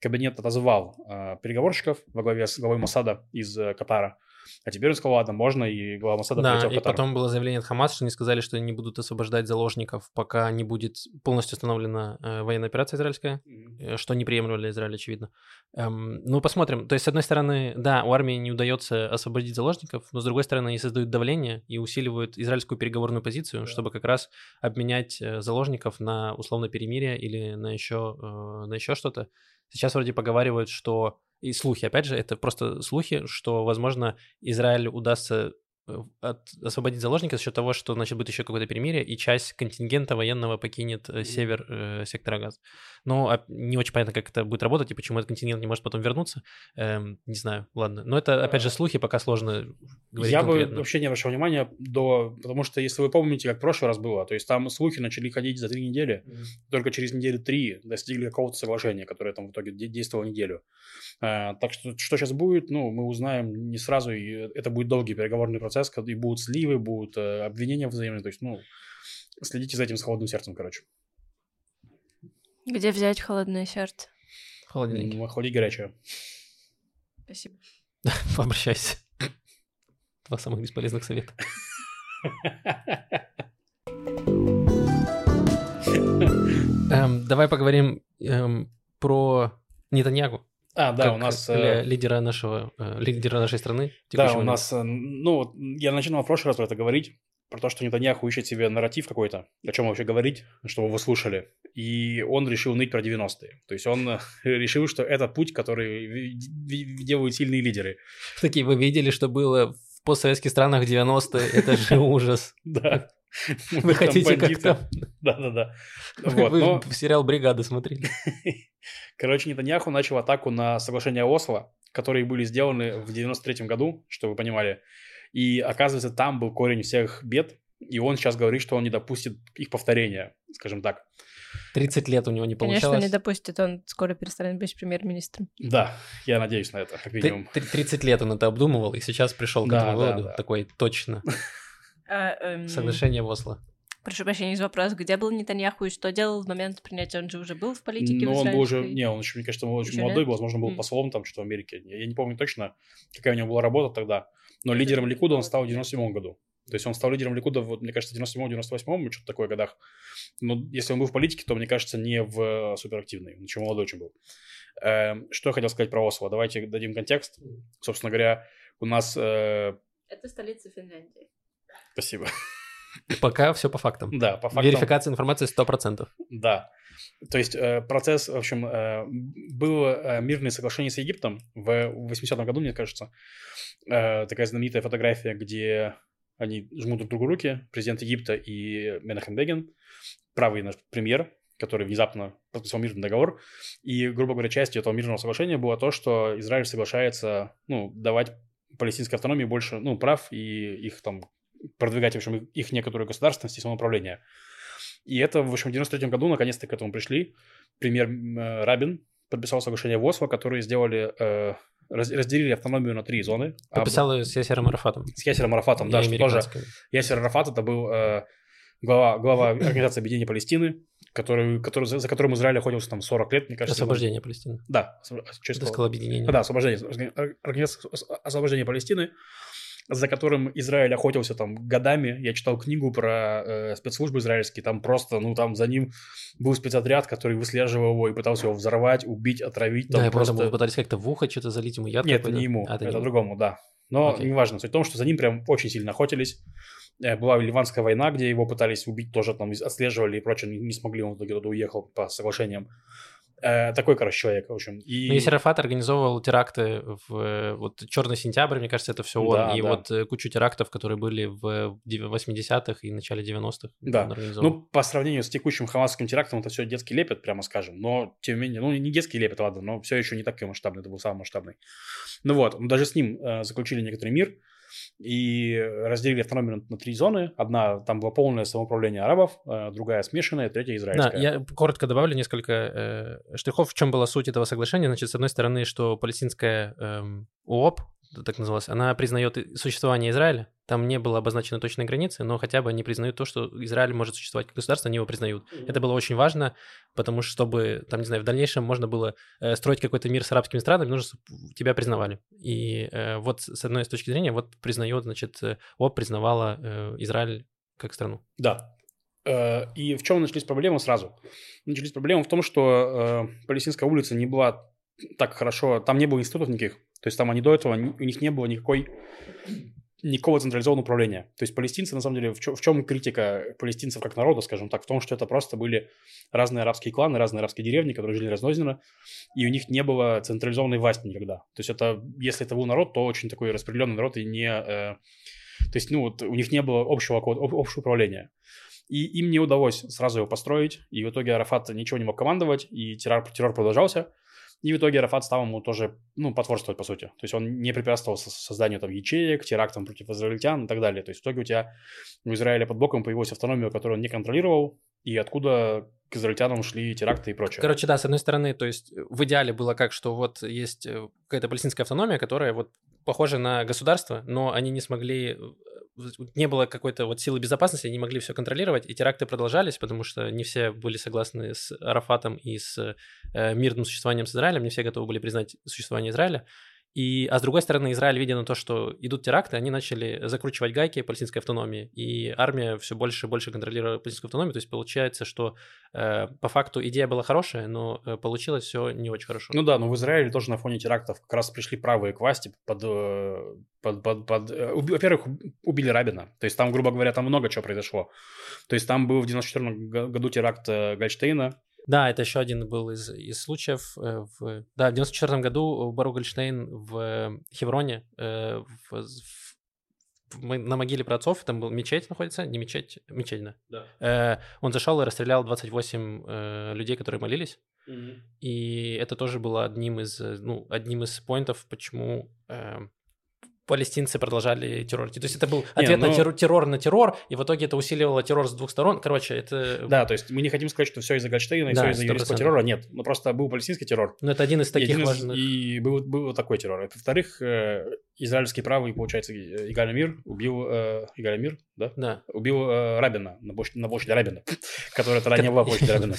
кабинет отозвал э, переговорщиков во главе с главой Масада из Катара а теперь он сказал, ладно, можно, и глава Масада Да, и потом было заявление от Хамас, что они сказали, что они будут освобождать заложников, пока не будет полностью установлена э, военная операция израильская, mm-hmm. что неприемлемо для Израиля, очевидно. Эм, ну, посмотрим. То есть, с одной стороны, да, у армии не удается освободить заложников, но с другой стороны, они создают давление и усиливают израильскую переговорную позицию, yeah. чтобы как раз обменять э, заложников на условно перемирие или на еще, э, на еще что-то. Сейчас вроде поговаривают, что и слухи, опять же, это просто слухи, что, возможно, Израиль удастся от, освободить заложника за счет того, что, значит, будет еще какое-то перемирие, и часть контингента военного покинет э, север э, сектора Газ. Но а, не очень понятно, как это будет работать, и почему этот контингент не может потом вернуться. Эм, не знаю, ладно. Но это, опять же, слухи, пока сложно говорить Я конкретно. бы вообще не обращал внимания, до... потому что, если вы помните, как в прошлый раз было, то есть там слухи начали ходить за три недели, mm-hmm. только через неделю три достигли какого-то соглашения, которое там в итоге действовало неделю. Э, так что, что сейчас будет, ну, мы узнаем не сразу, и это будет долгий переговорный процесс, процесс, и будут сливы, будут э, обвинения взаимные. То есть, ну, следите за этим с холодным сердцем, короче. Где взять холодное сердце? Холодильник. Ну, охлади горячее. Спасибо. Обращайся. Два самых бесполезных совета. Эм, давай поговорим эм, про Нетаньягу. А, да, как у нас... Э, лидера нашего, э, лидера нашей страны. Да, у нас, э, ну, я начинал в прошлый раз про это говорить, про то, что Нетаньяху ищет себе нарратив какой-то, о чем вообще говорить, чтобы вы слушали. И он решил ныть про 90-е. То есть он решил, что это путь, который делают сильные лидеры. Такие, вы видели, что было в постсоветских странах 90-е? Это же ужас. Да. Вы хотите как-то... Да-да-да. Вы сериал «Бригада» смотрели. Короче, Нетаньяху начал атаку на соглашение Осло, которые были сделаны в 93 году, чтобы вы понимали. И оказывается, там был корень всех бед, и он сейчас говорит, что он не допустит их повторения, скажем так. 30 лет у него не получалось. Конечно, не допустит, он скоро перестанет быть премьер-министром. Да, я надеюсь на это, как минимум. 30 лет он это обдумывал, и сейчас пришел к этому выводу, такой, точно. А, эм, Соглашение в Осло. Прошу прощения за вопрос, где был Нетаньяху и что делал в момент принятия? Он же уже был в политике Ну, он был уже... Не, он еще, мне кажется, он очень еще молодой, нет? возможно, был mm. послом там что-то в Америке. Я, я не помню точно, какая у него была работа тогда. Но лидером Ликуда он стал в 97 году. То есть он стал лидером Ликуда, вот, мне кажется, в 97-98, что-то такое годах. Но если он был в политике, то, мне кажется, не в суперактивной. Он еще молодой очень был. Э, что я хотел сказать про Осло? Давайте дадим контекст. Собственно говоря, у нас... Э... Это столица Финляндии. Спасибо. Пока все по фактам. Да, по фактам. Верификация информации 100%. Да. То есть э, процесс, в общем, э, было э, мирное соглашение с Египтом в 80-м году, мне кажется. Такая знаменитая фотография, где они жмут друг другу руки, президент Египта и Менахем Бегин, правый наш премьер, который внезапно подписал мирный договор. И, грубо говоря, частью этого мирного соглашения было то, что Израиль соглашается ну, давать палестинской автономии больше ну, прав и их там продвигать, в общем, их некоторую государственность и самоуправление. И это, в общем, в 93 году наконец-то к этому пришли. Премьер э, Рабин подписал соглашение в Осло, которые сделали, э, разделили автономию на три зоны. Подписал а, с Ясером Арафатом. С Ясером Арафатом, да, что тоже. Ясер Арафат это был э, глава, глава Организации Объединения Палестины, который, который, за, за которым Израиль охотился там 40 лет, мне кажется. Освобождение Палестины. Да. Через сказал объединение. Да, освобождение. Организация освобождения Палестины за которым Израиль охотился там годами. Я читал книгу про э, спецслужбы израильские, там просто, ну, там за ним был спецотряд, который выслеживал его и пытался его взорвать, убить, отравить. Там да, просто... я пытались как-то в ухо что-то залить ему яд Нет, это не ему, а, это, это не другому, да. Но okay. неважно, суть в том, что за ним прям очень сильно охотились. Э, была Ливанская война, где его пытались убить, тоже там отслеживали и прочее, не, не смогли, он в итоге туда уехал по соглашениям. Э, такой, короче, человек, в общем. И... Ну, и Серафат организовывал теракты в вот «Черный сентябрь», мне кажется, это все он. Да, и да. вот э, кучу терактов, которые были в 80-х и начале 90-х. Да, ну, по сравнению с текущим хамасским терактом, это все детский лепет, прямо скажем. Но, тем не менее, ну, не детский лепет, ладно, но все еще не такой масштабный, это был самый масштабный. Ну вот, даже с ним э, заключили некоторый мир. И разделили автономию на, на три зоны. Одна, там было полное самоуправление арабов, э, другая смешанная, третья израильская. Да, я коротко добавлю несколько э, штрихов, в чем была суть этого соглашения. Значит, с одной стороны, что палестинская э, ООП, так называлась, она признает существование Израиля. Там не было обозначено точной границы, но хотя бы они признают то, что Израиль может существовать как государство, они его признают. Mm-hmm. Это было очень важно, потому что, чтобы, там, не знаю, в дальнейшем можно было э, строить какой-то мир с арабскими странами, нужно, чтобы тебя признавали. И э, вот с одной с точки зрения, вот признает, значит, э, ОП признавала э, Израиль как страну. Да, э, и в чем начались проблемы сразу? Начались проблемы в том, что э, Палестинская улица не была так хорошо, там не было институтов никаких, то есть там они до этого, у них не было никакой никакого централизованного управления. То есть палестинцы, на самом деле, в чем, критика палестинцев как народа, скажем так, в том, что это просто были разные арабские кланы, разные арабские деревни, которые жили разнозенно, и у них не было централизованной власти никогда. То есть это, если это был народ, то очень такой распределенный народ и не... Э, то есть, ну, вот у них не было общего, общего управления. И им не удалось сразу его построить, и в итоге Арафат ничего не мог командовать, и террор, террор продолжался. И в итоге Арафат стал ему тоже, ну, потворствовать, по сути. То есть он не препятствовал созданию там ячеек, терактам против израильтян и так далее. То есть в итоге у тебя в Израиле под боком появилась автономия, которую он не контролировал, и откуда к израильтянам шли теракты и прочее. Короче, да, с одной стороны, то есть в идеале было как, что вот есть э, какая-то палестинская автономия, которая вот похожа на государство, но они не смогли не было какой-то вот силы безопасности, они не могли все контролировать, и теракты продолжались, потому что не все были согласны с Арафатом и с э, мирным существованием с Израилем, не все готовы были признать существование Израиля. И, а с другой стороны, Израиль, видя на то, что идут теракты, они начали закручивать гайки палестинской автономии, и армия все больше и больше контролировала палестинскую автономию. То есть получается, что э, по факту идея была хорошая, но э, получилось все не очень хорошо. Ну да, но в Израиле тоже на фоне терактов как раз пришли правые к власти под... Э, под, под, под э, во-первых, убили Рабина. То есть там, грубо говоря, там много чего произошло. То есть там был в 94 году теракт э, Гольштейна, да, это еще один был из, из случаев. Э, в, да, в 94 году Бару Гольштейн в Хевроне, э, в, в, на могиле праотцов, там был мечеть находится, не мечеть, мечеть, да. да. Э, он зашел и расстрелял 28 э, людей, которые молились. Mm-hmm. И это тоже было одним из, ну, одним из поинтов, почему э, палестинцы продолжали террор. То есть это был ответ не, ну... на террор, террор на террор, и в итоге это усиливало террор с двух сторон. Короче, это... Да, то есть мы не хотим сказать, что все из-за Гольштейна и да, все из-за еврейского террора. Нет, ну просто был палестинский террор. Ну это один из таких и один важных... И был, был такой террор. Во-вторых, э, израильский правый, получается, Игаль Мир убил... Э, Игаль Мир, да? Да. Убил э, Рабина на площади, на площади Рабина, которая тогда не была площадь Рабина.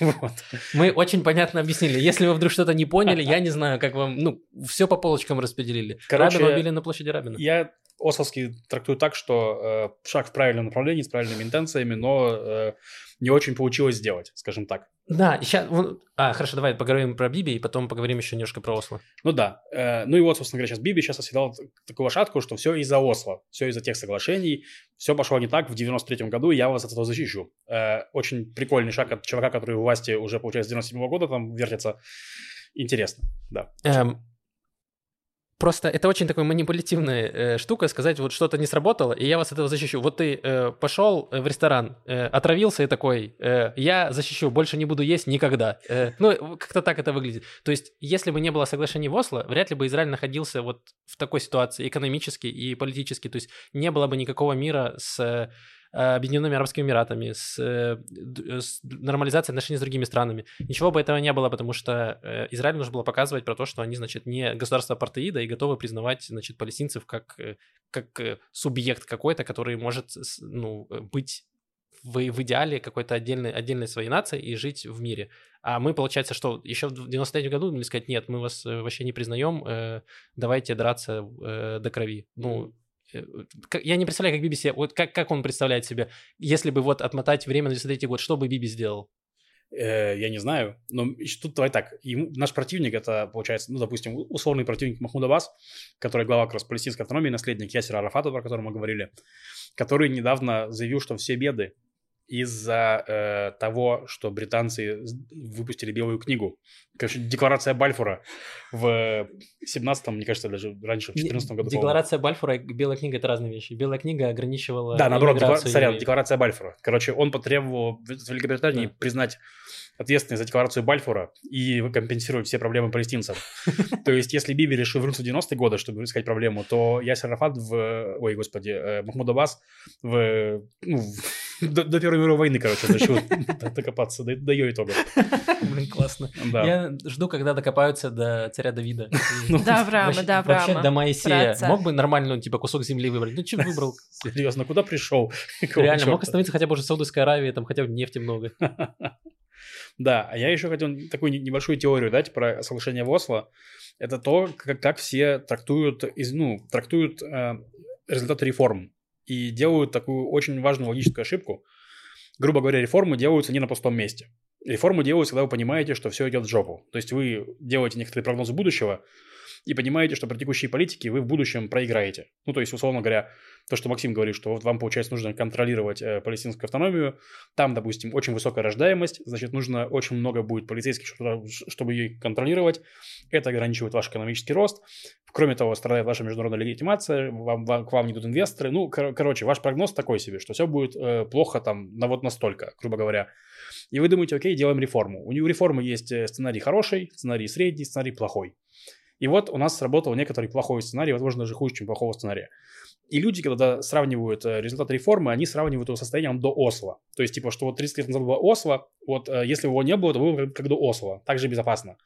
Мы очень понятно объяснили. Если вы вдруг что-то не поняли, я не знаю, как вам... Ну, все по полочкам распределили. Короче, Рабина убили на площади Рабина. Я Ословский трактую так, что э, шаг в правильном направлении, с правильными интенциями, но э, не очень получилось сделать, скажем так. Да, сейчас... А, хорошо, давай поговорим про Биби, и потом поговорим еще немножко про Осло. Ну да. Э, ну и вот, собственно говоря, сейчас Биби сейчас оседал такую лошадку, что все из-за Осло, все из-за тех соглашений, все пошло не так в 93-м году, и я вас от этого защищу. Э, очень прикольный шаг от чувака, который в власти уже, получается, с 97 -го года там вертится. Интересно, да. Эм, Просто это очень такая манипулятивная э, штука, сказать, вот что-то не сработало, и я вас от этого защищу. Вот ты э, пошел в ресторан, э, отравился и такой, э, я защищу, больше не буду есть никогда. Э, ну, как-то так это выглядит. То есть, если бы не было соглашений в Осло, вряд ли бы Израиль находился вот в такой ситуации экономически и политически. То есть, не было бы никакого мира с Э, Объединенными Арабскими Эмиратами, с, э, с нормализацией отношений с другими странами. Ничего бы этого не было, потому что э, Израилю нужно было показывать про то, что они, значит, не государство апартеида и готовы признавать, значит, палестинцев как, как субъект какой-то, который может, ну, быть в, в идеале какой-то отдельной, отдельной своей нации и жить в мире. А мы, получается, что еще в 93 году могли сказать, нет, мы вас вообще не признаем, э, давайте драться э, до крови. Ну, Э, я не представляю, как BBC, вот как, как он представляет себе, если бы вот отмотать время на 93 год, что бы Биби сделал? Э, я не знаю, но тут давай так, ему, наш противник это, получается, ну, допустим, условный противник Махмуда Аббас, который глава как раз палестинской автономии, наследник Ясера Арафата, про которого мы говорили, который недавно заявил, что все беды из-за э, того, что британцы выпустили белую книгу. Короче, декларация Бальфура в 17-м, мне кажется, даже раньше, в 14 году. по-моему. Декларация Бальфура и Белая книга — это разные вещи. Белая книга ограничивала Да, наоборот, декла- сорян, декларация Бальфура. Короче, он потребовал в Великобритании Да. признать ответственность за декларацию Бальфура и компенсировать все проблемы палестинцам. То есть, если Биби решил вернуться в 90-е годы, чтобы искать проблему, то Ясер Арафат в... Ой, господи, э, Махмуд Аббас в... до, до Первой мировой войны, короче, д- докопаться до, до ее итогов. Блин, классно. Да. Я жду, когда докопаются до царя Давида. До Авраама, до Авраама. Вообще до Моисея. Мог бы нормально, ну, типа, кусок земли выбрать? Ну, что выбрал? Серьезно, куда пришел? Реально, мог остановиться хотя бы уже в Саудовской Аравии, там хотя бы нефти много. Да, а я еще хотел такую не- небольшую теорию дать про соглашение в Осло. Это то, как, как все трактуют, из, ну, трактуют э, результаты реформ и делают такую очень важную логическую ошибку. Грубо говоря, реформы делаются не на пустом месте. Реформы делаются, когда вы понимаете, что все идет в жопу. То есть вы делаете некоторые прогнозы будущего и понимаете, что при текущей политике вы в будущем проиграете. Ну, то есть, условно говоря, то, что Максим говорит, что вот вам, получается, нужно контролировать э, палестинскую автономию, там, допустим, очень высокая рождаемость, значит, нужно очень много будет полицейских, чтобы, чтобы ее контролировать. Это ограничивает ваш экономический рост. Кроме того, страдает ваша международная легитимация, вам, вам- к вам не идут инвесторы. Ну, кор- короче, ваш прогноз такой себе, что все будет э, плохо там на вот настолько, грубо говоря. И вы думаете, окей, делаем реформу. У нее реформы есть э, сценарий хороший, сценарий средний, сценарий плохой. И вот у нас сработал некоторый плохой сценарий, возможно, даже хуже, чем плохого сценария. И люди, когда сравнивают э, результат реформы, они сравнивают его состоянием до Осло. То есть, типа, что вот 30 лет назад было Осло, вот э, если его не было, то было бы как, до Осло, так же безопасно.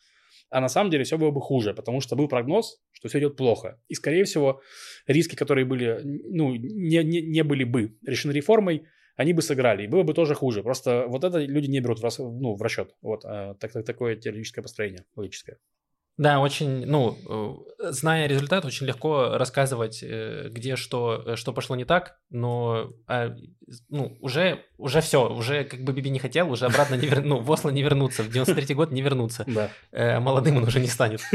А на самом деле все было бы хуже, потому что был прогноз, что все идет плохо. И, скорее всего, риски, которые были, ну, не, не, не были бы решены реформой, они бы сыграли, и было бы тоже хуже. Просто вот это люди не берут в, рас- ну, в расчет. Вот э, так, так- такое теоретическое построение, логическое. Да, очень, ну, э, зная результат, очень легко рассказывать, э, где что, э, что пошло не так, но, а, ну, уже, уже все, уже как бы Биби не хотел, уже обратно не вер... ну, в Осло не вернуться, в 93 год не вернуться. Да. Э, молодым он уже не станет.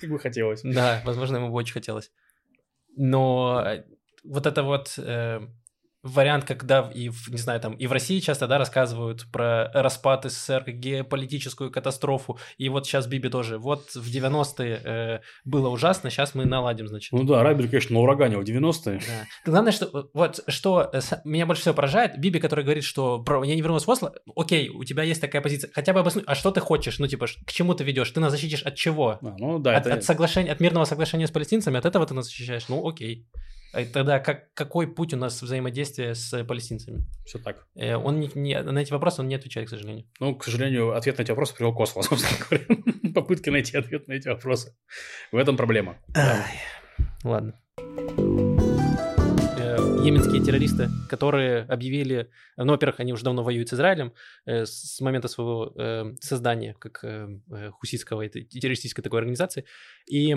Как бы хотелось. Да, возможно, ему бы очень хотелось. Но вот это вот вариант, когда и в, не знаю, там и в России часто, да, рассказывают про распад СССР, геополитическую катастрофу, и вот сейчас Биби тоже. Вот в 90-е э, было ужасно, сейчас мы наладим, значит. Ну да, Райбер, конечно, на ураганил 90-е. Да. Главное, что вот что э, меня больше всего поражает, Биби, который говорит, что про, я не вернулась в Осло, окей, у тебя есть такая позиция, хотя бы обоснуй, а что ты хочешь, ну типа, к чему ты ведешь, ты нас защитишь от чего? А, ну да, от, это... от соглашения, от мирного соглашения с палестинцами, от этого ты нас защищаешь, ну окей. А Тогда как, какой путь у нас взаимодействия с палестинцами? Все так. Э, Он не, не- на эти вопросы он не отвечает, к сожалению. Ну, к сожалению, ответ на эти вопросы привел Косла, собственно говоря. Попытки найти ответ на эти вопросы. В этом проблема. Да. Ладно. Э, Йеменские террористы, которые объявили, ну, во-первых, они уже давно воюют с Израилем э, с момента своего э, создания, как э, э, хуситского этой террористической такой организации, и,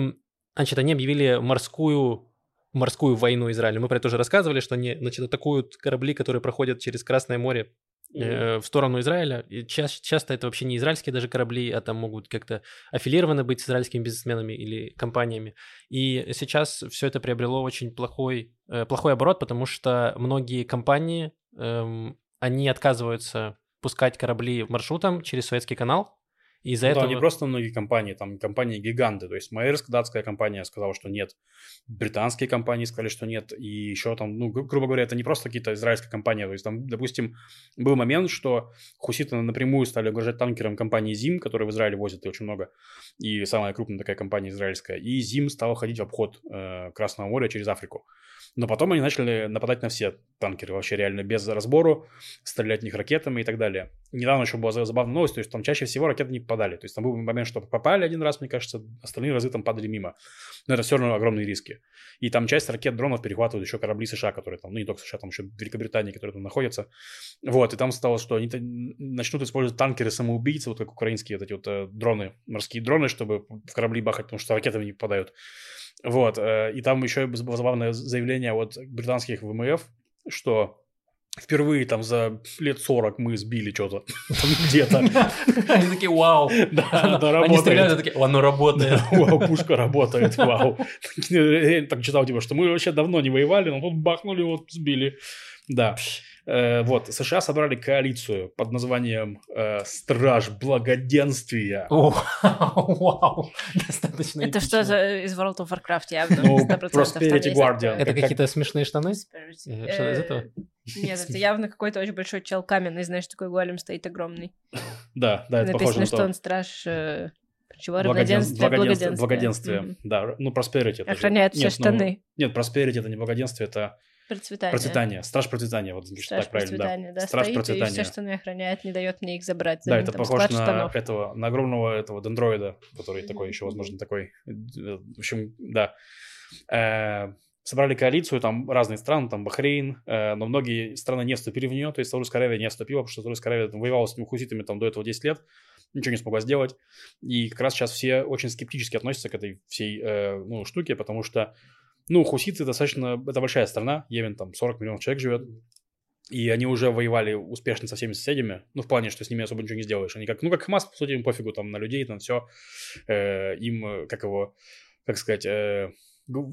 значит, они объявили морскую морскую войну Израилю. Мы про это тоже рассказывали, что они, значит, атакуют корабли, которые проходят через Красное море э, в сторону Израиля. И ча- часто это вообще не израильские даже корабли, а там могут как-то аффилированы быть с израильскими бизнесменами или компаниями. И сейчас все это приобрело очень плохой, э, плохой оборот, потому что многие компании, эм, они отказываются пускать корабли маршрутом через Суэцкий канал. И из-за Ну этого... Да, не просто многие компании, там компании-гиганты. То есть Майерск, датская компания, сказала, что нет. Британские компании сказали, что нет. И еще там, ну, гру- грубо говоря, это не просто какие-то израильские компании. То есть там, допустим, был момент, что хуситы напрямую стали угрожать танкерам компании ЗИМ, которые в Израиле возят и очень много. И самая крупная такая компания израильская. И ЗИМ стала ходить в обход э, Красного моря через Африку. Но потом они начали нападать на все танкеры, вообще реально без разбору, стрелять в них ракетами и так далее. Недавно еще была за- забавная новость, то есть там чаще всего ракеты не попадали. То есть там был момент, что попали один раз, мне кажется, остальные разы там падали мимо. Но это все равно огромные риски. И там часть ракет дронов перехватывают еще корабли США, которые там, ну не только США, там еще Великобритания, которые там находятся. Вот, и там стало, что они начнут использовать танкеры-самоубийцы, вот как украинские вот эти вот э, дроны, морские дроны, чтобы в корабли бахать, потому что ракетами не попадают. Вот, э, и там еще было забавное заявление от британских ВМФ, что впервые там за лет 40 мы сбили что-то где-то. Они такие, вау. Да, да, Они работает. стреляют, и такие, оно работает. Вау, пушка работает, вау. Я так читал, типа, что мы вообще давно не воевали, но тут бахнули, вот сбили. Да. Э, вот, США собрали коалицию под названием э, «Страж благоденствия». О, Вау, достаточно Это что за из World of Warcraft явно? Ну, 100% там Prosperity Guardian. Это как- какие-то смешные штаны? Э, Что из Э, этого? Нет, это явно какой-то очень большой чел каменный, знаешь, такой голем стоит огромный. Да, да, это похоже Написано, на что то. он страж э, чего? Благоденствие, благоденствия. благоденствие. Мгм. Да, ну, prosperity. это же- Охраняет все Нет, ну, штаны. Нет, prosperity это не благоденствие, это Процветание. процветание. Страж процветания, вот что Страж так правильно, да. процветания, да. Страж стоит процветания. и все штаны охраняет, не дает мне их забрать. За Да, это там похож склад на штанов. этого, на огромного этого дендроида, который Мгм. такой еще, возможно, такой. э, В общем, да. Э, Собрали коалицию, там разные страны, там Бахрейн, э, но многие страны не вступили в нее, то есть Саудовская Аравия не вступила, потому что Саудовская Аравия там воевала с этими хуситами там до этого 10 лет, ничего не смогла сделать, и как раз сейчас все очень скептически относятся к этой всей э, ну, штуке, потому что, ну, хуситы достаточно, это большая страна, Йемен там 40 миллионов человек живет, и они уже воевали успешно со всеми соседями. Ну, в плане, что с ними особо ничего не сделаешь. Они как, ну, как Хамас, по сути, им пофигу там на людей, на все. им, э, как его, как сказать, э,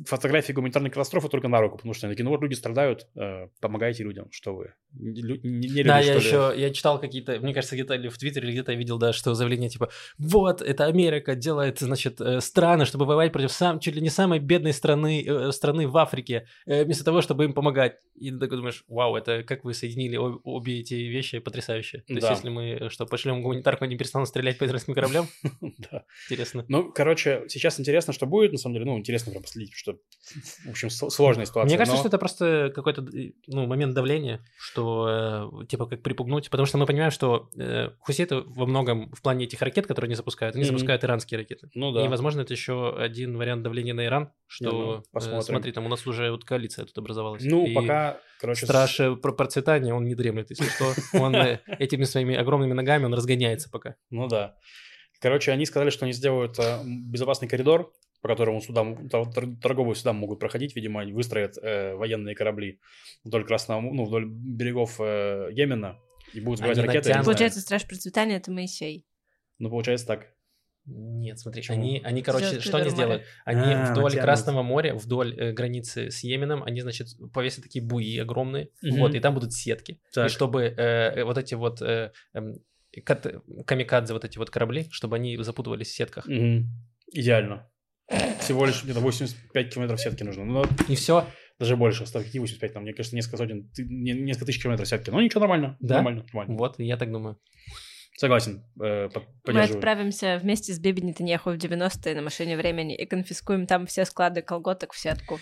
фотографии гуманитарной катастрофы только на руку, потому что они такие, ну вот люди страдают, э, помогайте людям, что вы. Лю- не- не Да, люди, я что ли? еще, я читал какие-то, мне кажется, где-то или в Твиттере, или где-то я видел, да, что заявление типа, вот, это Америка делает, значит, э, страны, чтобы воевать против сам, чуть ли не самой бедной страны, э, страны в Африке, э, вместо того, чтобы им помогать. И ты такой думаешь, вау, это как вы соединили об- обе эти вещи, потрясающе. То есть, Да. если мы, э, что, пошлем гуманитарку, они перестанут стрелять по израильским кораблям, Да. интересно. Ну, короче, сейчас интересно, что будет, на самом деле, ну, интересно прям последить, что, в общем, сложная ситуация. Мне кажется, но- что это просто какой-то э, ну, момент давления, что э, типа как припугнуть, потому что мы понимаем, что э, хуситы во многом в плане этих ракет, которые они запускают, они Мгм. запускают иранские ракеты. Ну да. И, возможно, это еще один вариант давления на Иран, Не, ну, что, э, смотри, там у нас уже вот коалиция тут образовалась. Ну, И пока, короче... Страж про процветания, он не дремлет, если что. Он э, этими своими огромными ногами, он разгоняется пока. Ну да. Короче, они сказали, что они сделают безопасный коридор, по которому тор- торговые суда могут проходить. Видимо, они выстроят э, военные корабли вдоль Красного, ну, вдоль берегов э, Йемена и будут сбивать Они ракеты. натянут. Получается, страж процветания это Моисей. Ну, получается так. Нет, смотри, Почему? они, они, короче, Сделают что они сделают? Они А, вдоль натянут. Красного моря, вдоль э, границы с Йеменом, они, значит, повесят такие буи огромные, Мгм. вот, и там будут сетки. Так. И чтобы э, э, вот эти вот э, кат- камикадзе, вот эти вот корабли, чтобы они запутывались в сетках. Мгм. Идеально. Всего лишь где-то 85 километров сетки нужно. Ну, И все. даже больше. Какие 85? Там, мне кажется, несколько сотен, несколько тысяч километров сетки. Ну, ничего, нормально. Да? Нормально, нормально. Вот, я так думаю. Согласен. э, Мы отправимся вместе с Биби Нетаньяху в 90-е на машине времени и конфискуем там все склады колготок в сетку.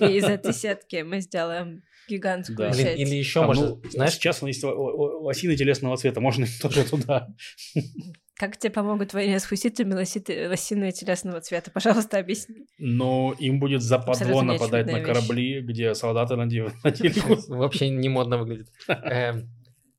И из этой сетки мы сделаем гигантскую сеть. или еще можно, ну, знаешь, сейчас он есть л- л- лосины телесного цвета, можно тоже туда. Как тебе помогут в войне с хуситами лоситы, лосиные телесного цвета? Пожалуйста, объясни. Но им будет западло нападать на неочевидная вещь. корабли, где солдаты наде- надели вообще не модно выглядит.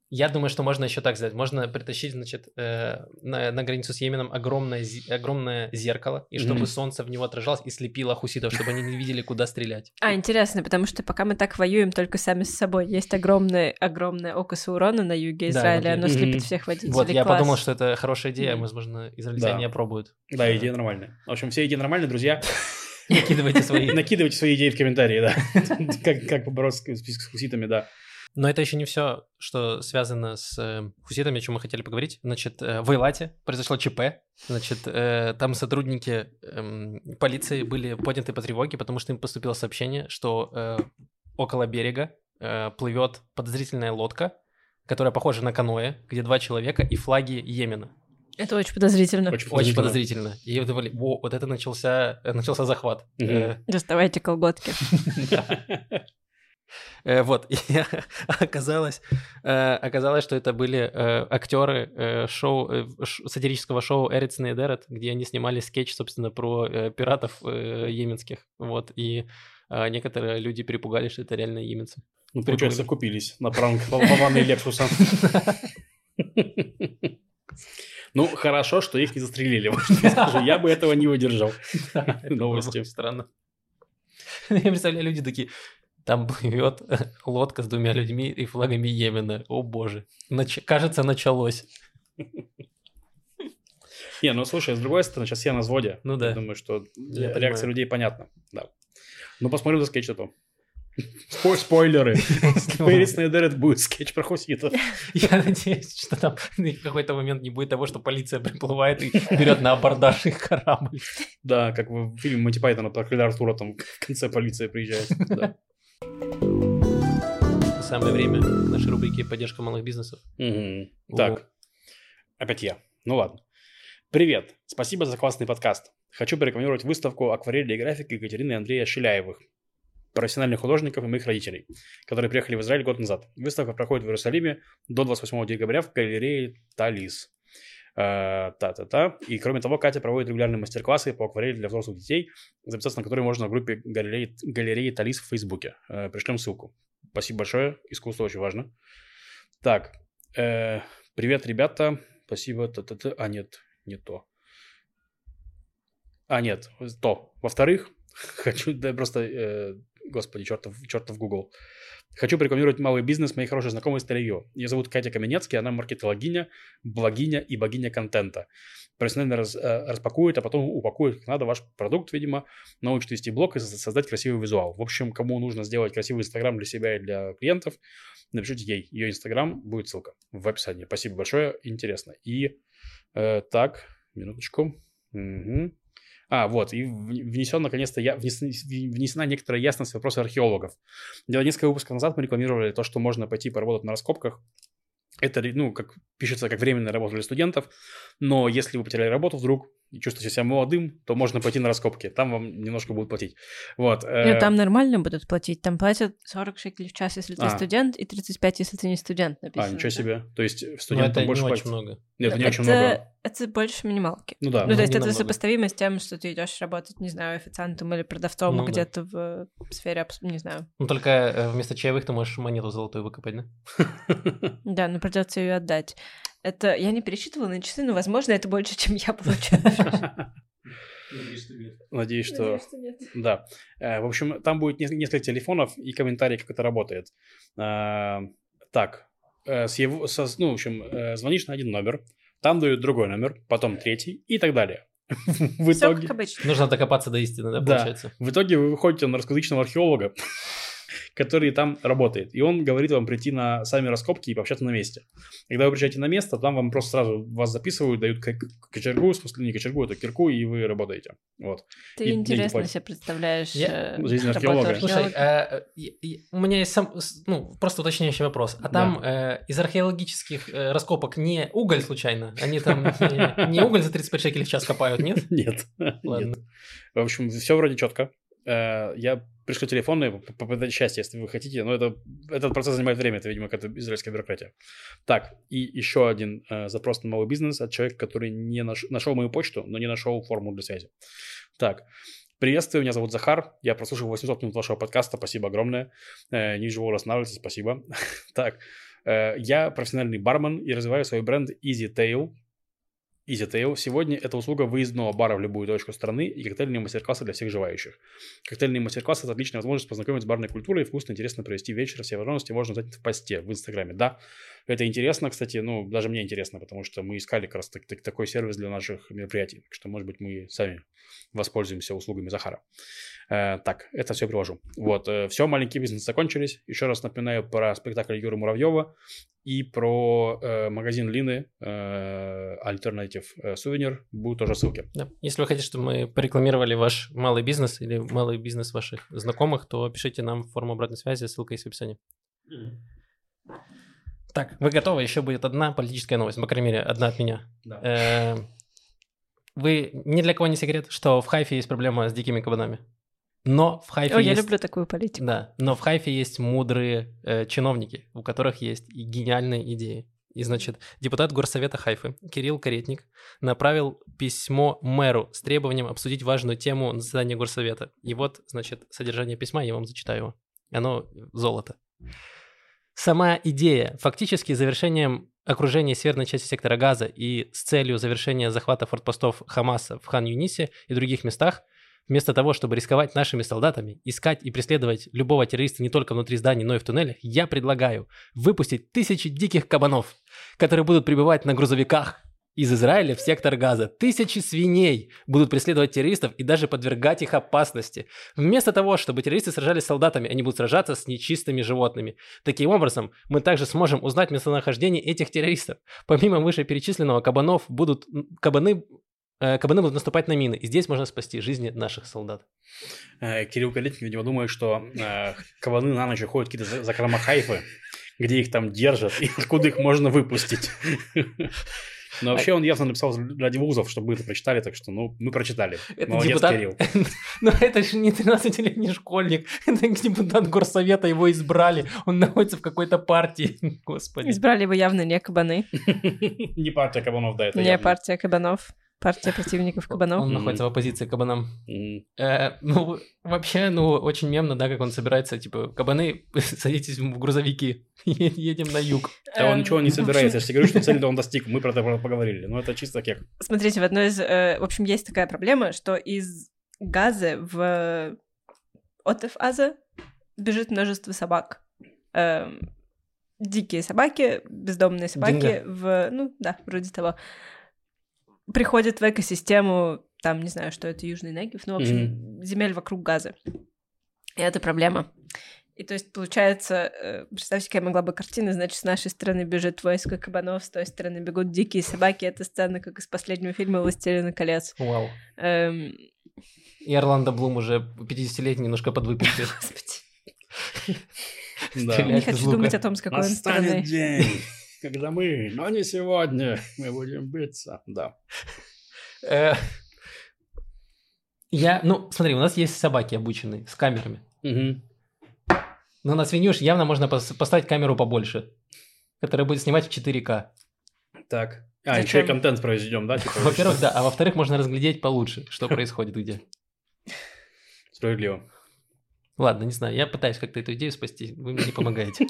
Я думаю, что можно еще так сделать. Можно притащить, значит, э, на, на границу с Йеменом огромное, зи- огромное зеркало, и чтобы Мгм. солнце в него отражалось и слепило хуситов, чтобы они не видели, куда стрелять. А, интересно, потому что пока мы так воюем только сами с собой, есть огромное, огромное око Саурона на юге Да, Израиля, оно внутри. слепит Мгм. всех водителей. Вот, я Класс. подумал, что это хорошая идея, Мгм. возможно, израильтяне Да. опробуют. Да, идея нормальная. В общем, все идеи нормальные, друзья. Накидывайте свои. Накидывайте свои идеи в комментарии, да. Как, как побороться с хуситами, да. Но это еще не все, что связано с э, хуситами, о чем мы хотели поговорить. Значит, э, в Эйлате произошло ЧП. Значит, э, там сотрудники эм, полиции были подняты по тревоге, потому что им поступило сообщение, что э, около берега плывет подозрительная лодка, которая похожа на каноэ, где два человека и флаги Йемена. Это очень подозрительно. Очень Очень подозрительно. подозрительно. И вот думали, во, вот это начался, начался захват. Доставайте колготки. Э, Вот, и оказалось, э, оказалось, что это были э, актеры шоу, сатирического шоу Эрицен и Дерет, где они снимали скетч, собственно, про пиратов йеменских. Вот, и некоторые люди перепугались, что это реально йеменцы. Ну, получается, купились на пранк ванной Лексуса. Ну, хорошо, что их не застрелили. я бы этого не выдержал. Новости. Странно. Я представляю, люди такие, там плывет лодка с двумя людьми и флагами Йемена. О боже. Нач- Кажется, началось. Не, ну слушай, с другой стороны, сейчас я на взводе. Ну да. Я думаю, что Я реакция понимаю. людей понятна. Да. Ну, посмотрим за скетч. Спой- Спойлеры. Перед Снайдер будет скетч про хуситов. Я надеюсь, что там в какой-то момент не будет того, что полиция приплывает и берет на абордаж их корабль. Да, как в фильме Монти Пайтона про Короля Артура, там в конце полиция приезжает. Да. Самое время нашей рубрики «Поддержка малых бизнесов». О. Так, опять я. Ну ладно. Привет, спасибо за классный подкаст. Хочу порекомендовать выставку акварели и графики Екатерины и Андрея Шиляевых, профессиональных художников и моих родителей, которые приехали в Израиль год назад. Выставка проходит в Иерусалиме до 28 декабря в галерее Талис. Э, Та-та-та. И кроме того, Катя проводит регулярные мастер-классы по акварели для взрослых детей, записаться на которые можно в группе галереи, галереи Талис в Фейсбуке. Э, Пришлем ссылку. Спасибо большое, искусство очень важно. Так, э, привет, ребята. Спасибо. Та-та-та. А, нет, не то. А, нет, то. Во-вторых, хочу, да просто, э, господи, чертов, чертов Google. Хочу порекомендовать малый бизнес моей хорошей знакомой из. Ее зовут Катя Каменецкий, она маркетологиня, блогиня и богиня контента. Профессионально раз- э, распакует, а потом упакует как надо ваш продукт, видимо, научит вести блог и со- создать красивый визуал. В общем, кому нужно сделать красивый инстаграм для себя и для клиентов, напишите ей. Ее инстаграм будет ссылка в описании. Спасибо большое, интересно. И э, так, минуточку. Мгм. А, вот, и внесен, наконец-то, я, внесена, внесена некоторая ясность в вопросы археологов. Дело несколько выпусков назад мы рекламировали то, что можно пойти поработать на раскопках. Это, ну, как пишется, как временная работа для студентов, но если вы потеряли работу вдруг и чувствуете себя молодым, то можно пойти на раскопки, там вам немножко будут платить. Вот. э, Ну, там нормально будут платить. Там платят 40 шекелей в час, если ты А. студент, и 35, если ты не студент, написано. А, ничего да. себе. То есть студентам это не больше очень платят? много. Нет, это не это, очень много. это больше минималки. Ну да. Ну, то есть не это намного. сопоставимо с тем, что ты идешь работать, не знаю, официантом или продавцом Ну да. где-то в э, сфере, не знаю. Ну, только э, вместо чаевых ты можешь монету золотую выкопать, да? Да, но придется ее отдать. Это я не пересчитывала на часы, но, возможно, это больше, чем я получаю. Надеюсь, что... нет. Да. Э, В общем, там будет нес- несколько телефонов и комментарий, как это работает. А, Так, э, с его, со- ну, в общем, э, звонишь на один номер, там дают другой номер, потом третий и так далее. В итоге. Нужно докопаться до истины, да, Да. получается? в итоге вы выходите на русскоязычного археолога, который там работает. И он говорит вам прийти на сами раскопки и пообщаться на месте. Когда вы приезжаете на место, там вам просто сразу вас записывают, дают кочергу, в смысле не кочергу, это кирку, и вы работаете. Вот. Ты и интересно платят. себе представляешь Я- э, Жизнь работу археолога. Слушай, э, и- и у меня есть сам, ну, просто уточняющий вопрос. А там э, из археологических э, раскопок не уголь случайно? Они там не, не уголь за 35 шекелей в час копают, нет? Нет. Ладно. Нет. В общем, все вроде четко. Я пришлю телефоны, по- попытать счастье, если вы хотите. Но это, этот процесс занимает время, это, видимо, какая-то израильская бюрократия. Так, и еще один э, запрос на малый бизнес от человека, который не наш- нашел мою почту, но не нашел форму для связи. Так, приветствую, меня зовут Захар. Я прослушал 800 минут вашего подкаста, спасибо огромное. Э, не живу, останавливайтесь, спасибо. так, э, я профессиональный бармен и развиваю свой бренд Easy Tail. EasyTail. Сегодня это услуга выездного бара в любую точку страны и коктейльные мастер-классы для всех желающих. Коктейльные мастер-классы – это отличная возможность познакомиться с барной культурой и вкусно, интересно провести вечер. Все возможности можно узнать в посте в Инстаграме. Да, это интересно, кстати, ну, даже мне интересно, потому что мы искали как раз так- так- такой сервис для наших мероприятий. Что, может быть, мы сами воспользуемся услугами Захара. Э, так, это все приложу. Вот, все, маленькие бизнесы закончились. Еще раз напоминаю про спектакль Юры Муравьева и про э, магазин Лины э, Alternative э, Souvenir. Будут тоже ссылки. Да. Если вы хотите, чтобы мы порекламировали ваш малый бизнес или малый бизнес ваших знакомых, то пишите нам в форму обратной связи, ссылка есть в описании. Так, вы готовы? Еще будет одна политическая новость, по крайней мере, одна от меня. Э, Вы ни для кого не секрет, что в Хайфе есть проблема с дикими кабанами. Но в Хайфе О, я есть... люблю такую политику. Да, но в Хайфе есть мудрые э, чиновники, у которых есть и гениальные идеи. И, значит, депутат Горсовета Хайфы Кирилл Каретник направил письмо мэру с требованием обсудить важную тему на заседании Горсовета. И вот, значит, содержание письма, я вам зачитаю его. Оно золото. Сама идея, фактически завершением окружения северной части сектора Газа и с целью завершения захвата фортпостов Хамаса в Хан-Юнисе и других местах, Вместо того, чтобы рисковать нашими солдатами, искать и преследовать любого террориста не только внутри зданий, но и в туннелях, я предлагаю выпустить тысячи диких кабанов, которые будут прибывать на грузовиках из Израиля в сектор Газа. Тысячи свиней будут преследовать террористов и даже подвергать их опасности. Вместо того, чтобы террористы сражались с солдатами, они будут сражаться с нечистыми животными. Таким образом, мы также сможем узнать местонахождение этих террористов. Помимо вышеперечисленного, кабанов будут, кабаны кабаны будут наступать на мины, и здесь можно спасти жизни наших солдат. Э, Кирилл Калитин, видимо, думает, что э, кабаны на ночь ходят какие-то закрома хайфы, где их там держат, и откуда их можно выпустить. Но вообще он явно написал ради вузов, чтобы мы это прочитали, так что, ну, мы прочитали. Это Молодец, депутат... Кирилл. Но это же не 13-летний школьник, это депутат горсовета, его избрали, он находится в какой-то партии, господи. Избрали его явно не кабаны, Не партия кабанов, да, это не партия кабанов, партия противников кабанов. Он находится в оппозиции к кабанам. Э, ну, вообще, ну, очень мемно, да, как он собирается, типа, кабаны, садитесь в грузовики, едем на юг. А он Эм, ничего не общем, собирается. Я же тебе говорю, что цель он достиг. Мы про это поговорили. Но это чисто кек. Смотрите, в одной из... э, в общем, есть такая проблема, что из газа в Отеф-Аза бежит множество собак. Эм, дикие собаки, бездомные собаки Динго. в... Ну, да, вроде того. Приходят в экосистему, там, не знаю, что это, Южный Негев, ну, в общем, земель вокруг газа. И это проблема. И то есть, получается, э, представьте, какая могла бы картина, значит, с нашей стороны бежит войско кабанов, с той стороны бегут дикие собаки. Это сцена, как из последнего фильма «Властелина колец». Вау. Эм, И Орландо Блум уже 50-летний, немножко подвыпивший. Господи. Не хочу думать о том, с какой он стороны. день, когда мы, но не сегодня, мы будем биться. Да. Э, Я, ну, смотри, у нас есть собаки обученные с камерами. Мгм. Но на свинью ж явно можно пос- поставить камеру побольше, которая будет снимать в 4К. Так. А, Зачем? еще и контент произведем, да? типа, Во-первых, да, а во-вторых, можно разглядеть получше, что происходит где. Справедливо. Ладно, не знаю, я пытаюсь как-то эту идею спасти, вы мне не помогаете.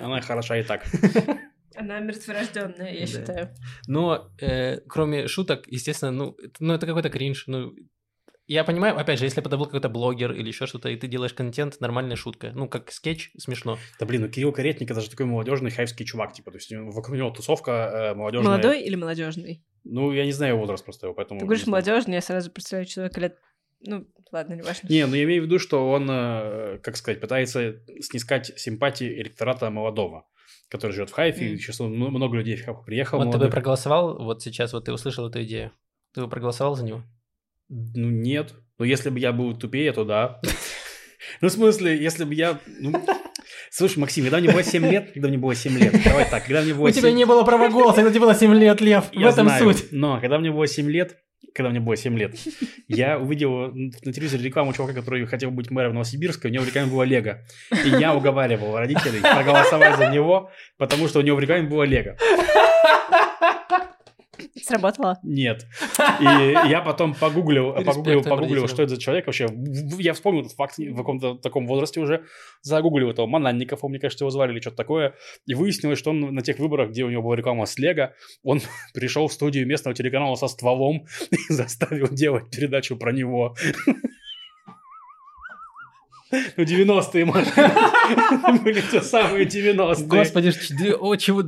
Она хороша и так. Она мертворожденная, я Да. считаю. Но э, кроме шуток, естественно, ну, это, ну, это какой-то кринж. Ну, я понимаю, опять же, если бы это был какой-то блогер или еще что-то, и ты делаешь контент, нормальная шутка. Ну, как скетч, смешно. Да блин, ну Кирилл Каретник это же такой молодежный хайвский чувак, типа, то есть у- вокруг него тусовка э, молодежная. Молодой или молодежный? Ну, я не знаю его возраст просто его, поэтому... Ты говоришь молодежный, я сразу представляю человека лет... Ну, ладно, не важно. Не, ну я имею в виду, что он, э, как сказать, пытается снискать симпатии электората молодого, который живет в Хайфе, Мгм. и сейчас он- ну, много людей в Хайфу приехало. вот ты бы проголосовал, вот сейчас вот ты услышал эту идею. Ты бы проголосовал за него? Ну, нет. Но если бы я был тупее, то да. Ну, в смысле, если бы я... ну, Слушай, Максим, когда мне было 7 лет, когда мне было 7 лет, давай так, когда мне было У тебя 7 не было права голоса, когда тебе было 7 лет, Лев. В этом суть. Но когда мне было 7 лет, когда мне было 7 лет, я увидел на телевизоре рекламу чувака, который хотел быть мэром Новосибирска, у него в рекламе было Лего. И я уговаривал родителей проголосовать за него, потому что у него в рекламе было Лего. Сработало? Нет. И я потом погуглил, погуглил, погуглил, что это за человек вообще. Я вспомнил этот факт в каком-то таком возрасте уже. Загуглил этого Мананников, мне кажется, его звали или что-то такое. И выяснилось, что он на тех выборах, где у него была реклама с Лего, он пришел в студию местного телеканала со стволом и заставил делать передачу про него. Ну, 90-е, может. Были те самые 90-е. Господи, о, чего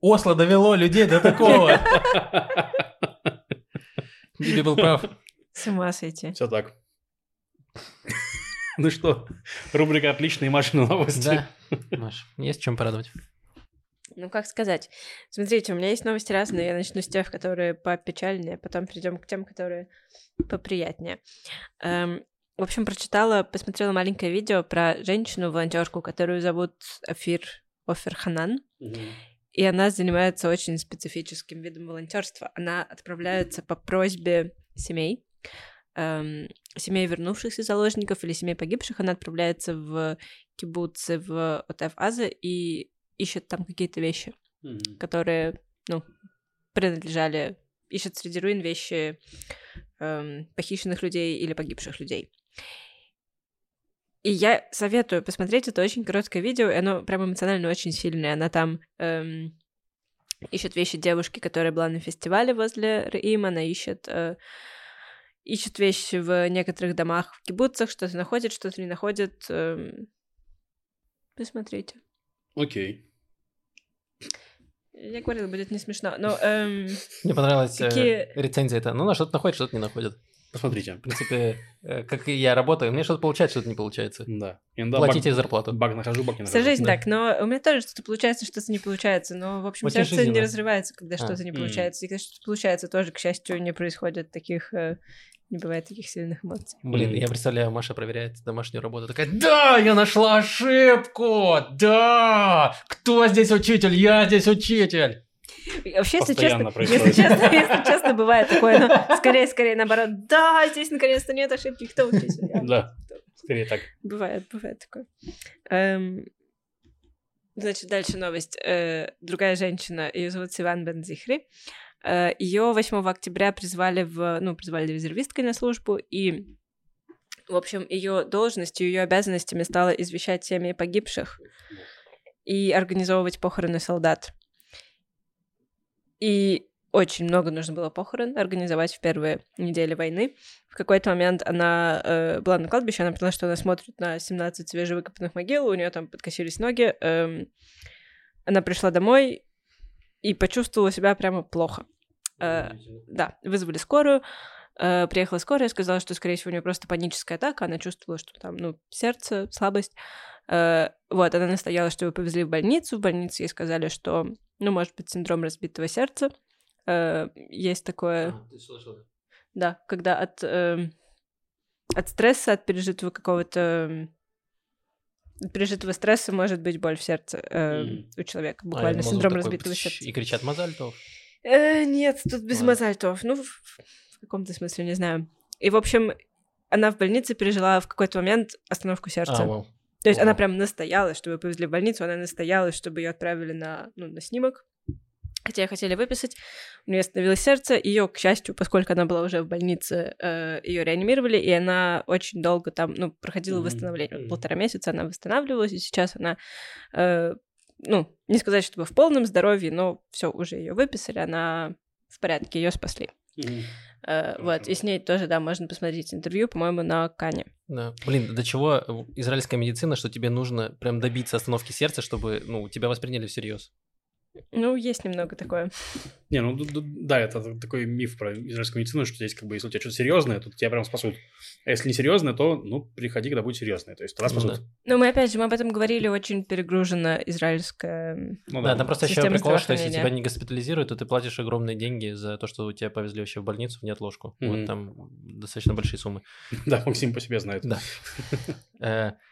Осло довело людей до такого. Диби был прав. С ума сойти. Все так. Ну что, рубрика «Отличные Машины новости». Да, Маш, есть чем порадовать. Ну, как сказать? Смотрите, у меня есть новости разные. Я начну с тех, которые попечальнее, потом перейдем к тем, которые поприятнее. Эм, в общем, прочитала, посмотрела маленькое видео про женщину-волонтерку, которую зовут Афир Офер Ханан. И она занимается очень специфическим видом волонтерства. Она отправляется по просьбе семей, эм, семей вернувшихся заложников или семей погибших. Она отправляется в кибуцы в Отеф-Аза и ищет там какие-то вещи, Мгм. которые, ну, принадлежали, ищет среди руин вещи эм, похищенных людей или погибших людей. И я советую посмотреть это очень короткое видео, и оно прям эмоционально очень сильное. Она там эм, ищет вещи девушки, которая была на фестивале возле Раим, она ищет, э, ищет вещи в некоторых домах, в кибуцах, что-то находит, что-то не находит. эм. Посмотрите. Окей. Я говорила, будет не смешно. Но эм, Мне понравилась э, Какие- рецензия это. Ну, на что-то находит, что-то не находит. Посмотрите. В принципе, э, как и я работаю, мне что-то получается, что-то не получается. Да. Иногда Платите баг, зарплату. баг нахожу, баг не вся нахожу. жизнь да. так, но у меня тоже что-то получается, что-то не получается. Но, в общем, сердце не жизненно. разрывается, когда А. что-то не получается. И когда что-то получается, тоже, к счастью, не происходит таких... э, не бывает таких сильных эмоций. Блин, я представляю, Маша проверяет домашнюю работу. Такая, да, я нашла ошибку! Да! Кто здесь учитель? Я здесь учитель! Вообще, если честно, если честно, если честно, бывает такое, но скорее, скорее наоборот. Да, здесь наконец-то нет ошибки, кто учитель? Я. Да. Скорее так. Бывает, бывает такое. Эм, Значит, дальше новость. Э, Другая женщина, ее зовут Сиван Бензихри. Ее 8 октября призвали в, ну, призвали резервисткой на службу, и, в общем, ее должностью, ее обязанностями стало извещать семьи погибших и организовывать похороны солдат. И очень много нужно было похорон организовать в первые недели войны. В какой-то момент она э, была на кладбище, она поняла, что она смотрит на 17 свежевыкопанных могил, у нее там подкосились ноги. эм, она пришла домой и почувствовала себя прямо плохо. Э, да, вызвали скорую. Э, приехала скорая, сказала, что, скорее всего, у нее просто паническая атака. Она чувствовала, что там, ну, сердце, слабость. Э, вот, она настояла, что ее повезли в больницу. В больнице ей сказали, что, ну, может быть, синдром разбитого сердца. Э, есть такое... А, ты слышала? Да, когда от, эм, от стресса, от пережитого какого-то... от пережитого стресса может быть боль в сердце эм, Мгм. у человека. А, Буквально думал, синдром такой разбитого пш- сердца. И кричат Мазальтов. Э, нет, тут без Ладно. мозальтов. Ну, в, каком-то смысле, не знаю. И, в общем, она в больнице пережила в какой-то момент остановку сердца. А, вау. То есть она Ого. прям настояла, чтобы ее повезли в больницу, она настояла, чтобы ее отправили на, ну, на снимок. Хотя хотели выписать, у нее остановилось сердце, ее, к счастью, поскольку она была уже в больнице, ее реанимировали, и она очень долго там, ну, проходила восстановление. Вот мгм. полтора месяца она восстанавливалась, и сейчас она, э, ну, не сказать, чтобы в полном здоровье, но все уже ее выписали, она в порядке, ее спасли. Э, вот, и с ней тоже, да, можно посмотреть интервью, по-моему, на Кане. Да. Блин, до чего э, израильская медицина, что тебе нужно прям добиться остановки сердца, чтобы, ну, тебя восприняли всерьез. Ну, есть немного такое. Не, ну да, это такой миф про израильскую медицину, что здесь как бы, если у тебя что-то серьезное, то тебя прям спасут. А если не серьезное, то, ну, приходи, когда будет серьезное. То есть тогда Ну спасут. да. Но мы, опять же, мы об этом говорили, очень перегружена израильская... Ну Да, там просто еще прикол, что если тебя не госпитализируют, то ты платишь огромные деньги за то, что тебя повезли вообще в больницу в неотложку. Мгм. Вот там достаточно большие суммы. Да, Максим по себе знает. Да.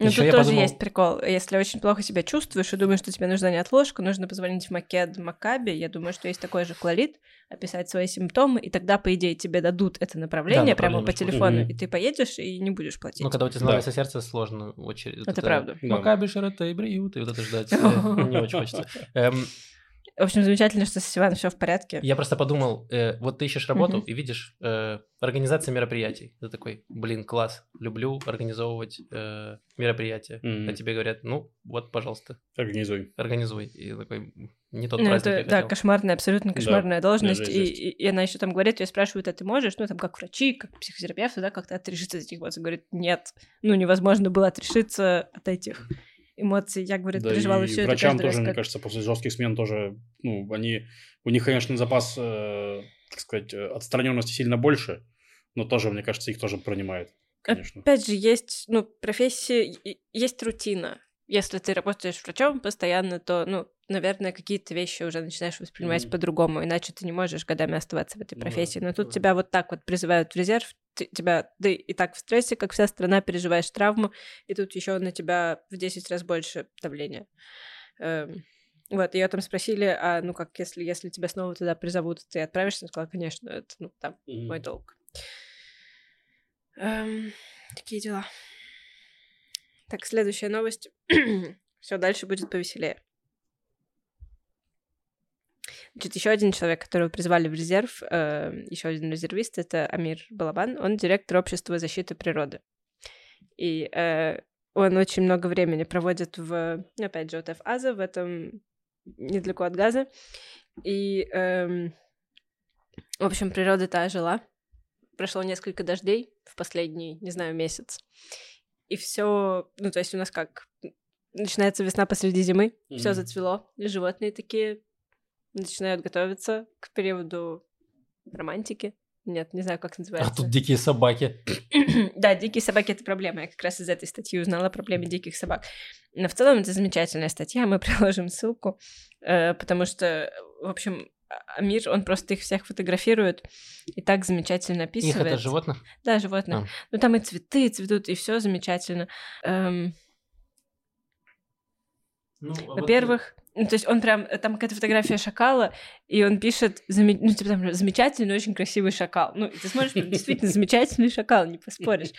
Ну, Ещё тут я тоже подумал- есть прикол. Если очень плохо себя чувствуешь и думаешь, что тебе нужна неотложка, нужно позвонить в Макед Макаби. Я думаю, что есть такой же кларит, описать свои симптомы, и тогда, по идее, тебе дадут это направление Да, прямо по телефону, Мгм. и ты поедешь и не будешь платить. Ну, когда у тебя становится сердце, сложно очередь. Это правда. Да. Макаби, Шарата и Бриют, и вот это ждать. э, Не очень хочется. В общем, замечательно, что с Иваном все в порядке. Я просто подумал, э, вот ты ищешь работу Мгм. и видишь э, организация мероприятий. Ты такой, блин, класс, люблю организовывать э, мероприятия. Мгм. А тебе говорят, ну, вот, пожалуйста, Организуй. организуй. И такой, не тот Ну, праздник это, я да, хотел. кошмарная, абсолютно кошмарная должность. даже И, и, и она еще там говорит, ее спрашивают, а ты можешь, ну, там, как врачи, как психотерапевты, да, как-то отрешиться от этих эмоций. Говорит, нет, ну, невозможно было отрешиться от этих эмоций. Я, говорит, Да переживала и все это врачам каждый раз, тоже, мне как- кажется, после жестких смен тоже, ну, они, у них, конечно, запас, э, так сказать, э, отстраненности сильно больше, но тоже, мне кажется, их тоже принимает, конечно. Опять же, есть, ну, профессии, есть рутина. Если ты работаешь врачом постоянно, то, ну, наверное, какие-то вещи уже начинаешь воспринимать Мгм. по-другому, иначе ты не можешь годами оставаться в этой Ну профессии. Но тут да. тебя вот так вот призывают в резерв, ты- тебя, ты и так в стрессе, как вся страна, переживаешь травму, и тут еще на тебя в 10 раз больше давления. Эм, Вот, ее там спросили, а ну как, если, если тебя снова туда призовут, ты отправишься? Она сказала, конечно, это, ну, там, Мгм. мой долг. Эм, такие дела. Так, следующая новость. Все дальше будет повеселее. Значит, еще один человек, которого призвали в резерв, еще один резервист, это Амир Балабан. Он директор общества защиты природы. И э, он очень много времени проводит в, ну, опять же, от Аза, в этом недалеко от Газа. И, эм, в общем, природа-то ожила. Прошло несколько дождей в последний, не знаю, месяц. И все, ну, то есть у нас как начинается весна посреди зимы, все Мгм. зацвело, и животные такие начинают готовиться к периоду романтики. Нет, не знаю, как А называется. тут дикие собаки. Да, дикие собаки — это проблема. Я как раз из этой статьи узнала о проблеме диких собак. Но в целом это замечательная статья, мы приложим ссылку, э, потому что, в общем, а- мир, он просто их всех фотографирует и так замечательно Их описывает. это животных? Да, животных. А. Ну там и цветы цветут, и все замечательно. Эм, Ну, во-первых, ну, то есть он прям, там какая-то фотография шакала, и он пишет, заме- ну, типа там замечательный, очень красивый шакал. Ну, ты смотришь, прям действительно замечательный шакал, не поспоришь.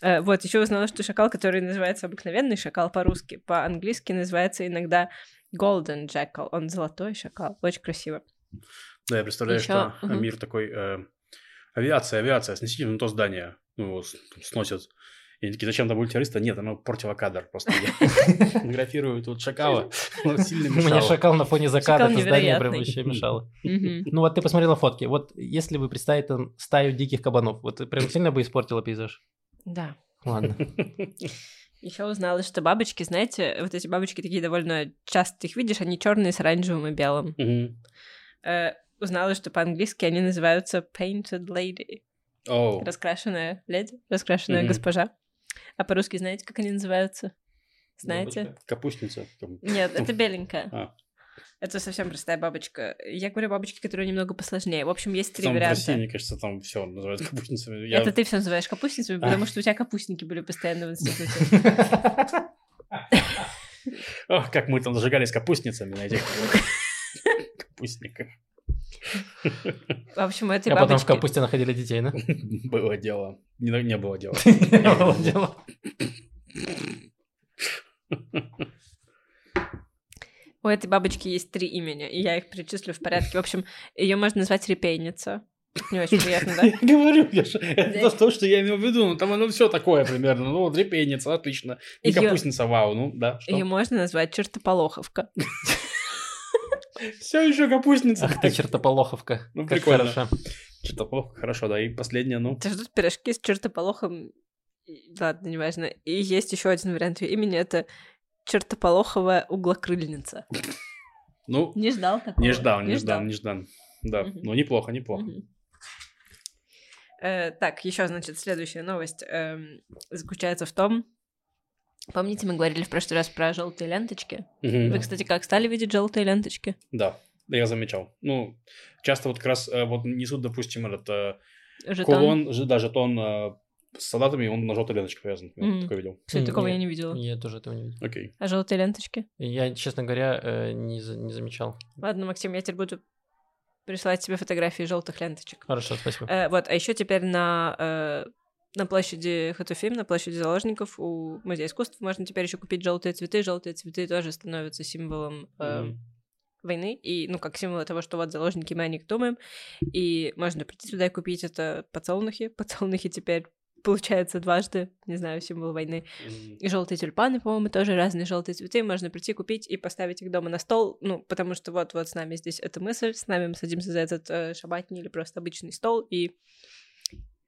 Э, вот, еще узнала, что шакал, который называется обыкновенный шакал по-русски, по-английски называется иногда golden jackal, он золотой шакал, очень красиво. Да, я представляю, что мир такой... э, авиация, авиация, снесите то здание. Ну, сносят. И они такие, зачем там были террористы? Нет, оно портило кадр. Просто я фотографирую тут шакала. Сильно У меня шакал на фоне заката, это здание прям вообще мешало. Ну вот ты посмотрела фотки. Вот если вы представите там стаю диких кабанов, вот прям сильно бы испортило пейзаж. Да. Ладно. Еще узнала, что бабочки, знаете, вот эти бабочки такие довольно часто их видишь, они черные с оранжевым и белым. Э, узнала, что по-английски они называются painted lady, Оу. раскрашенная леди, раскрашенная Мгм. госпожа. А по-русски знаете, как они называются? Знаете? Бабочка. Капустница. Нет, это беленькая. А. Это совсем простая бабочка. Я говорю бабочки, которые немного посложнее. В общем, есть три Там в варианта. России, мне кажется, там все называют капустницами. Я- Это ты все называешь капустницами, А. потому что у тебя капустники были постоянно в институте. Ох, как мы там зажигались капустницами на этих капустниках. В общем, этой А потом в бабочки... капусте находили детей, да? Было дело. Не, не было дела. Не было дела. У этой бабочки есть три имени, и я их перечислю в порядке. В общем, ее можно назвать репейница. Не очень приятно, да? Я говорю, я же- это то, что я имел в виду. Ну, там оно все такое примерно. Ну, вот репейница, отлично. И капустница, вау. Ну, да, Ее можно назвать чертополоховка. Все еще капустница. Ах ты, чертополоховка. Ну, Как прикольно. хорошо. Что-то плохо, хорошо, да. И последнее, ну. Тебя ждут пирожки с чертополохом. Ладно, неважно. И есть еще один вариант ее имени. Это чертополоховая углокрыльница. Ну, Не ждал такого? не ждал, не ждал, не ждал. Да, Мгм. ну неплохо, неплохо. Э, так, еще, значит, следующая новость эм, заключается в том, помните, мы говорили в прошлый раз про желтые ленточки? Мгм. Вы, кстати, как стали видеть желтые ленточки? Да, я замечал. Ну, часто вот как раз э, вот несут, допустим, этот э, Жетон. кулон, да, жетон э, с солдатами, он на желтой ленточке повязан. Я Мгм. такое видел. Кстати, такого Не- я не видела. Я тоже этого не видел. Окей. А желтые ленточки? Я, честно говоря, не за- не замечал. Ладно, Максим, я теперь буду присылать тебе фотографии желтых ленточек. Хорошо, спасибо. Э, вот, а еще теперь на, э, на площади Хатуфим, на площади заложников у Музея искусств можно теперь еще купить желтые цветы. Желтые цветы тоже становятся символом э, войны, и, ну, как символ того, что вот заложники мы о них думаем, и можно прийти туда и купить это подсолнухи. Подсолнухи теперь получается дважды, не знаю, символ войны. Мгм. И желтые тюльпаны, по-моему, тоже разные желтые цветы. Можно прийти купить и поставить их дома на стол. Ну, потому что вот-вот с нами здесь эта мысль, с нами мы садимся за этот э, шабатний или просто обычный стол и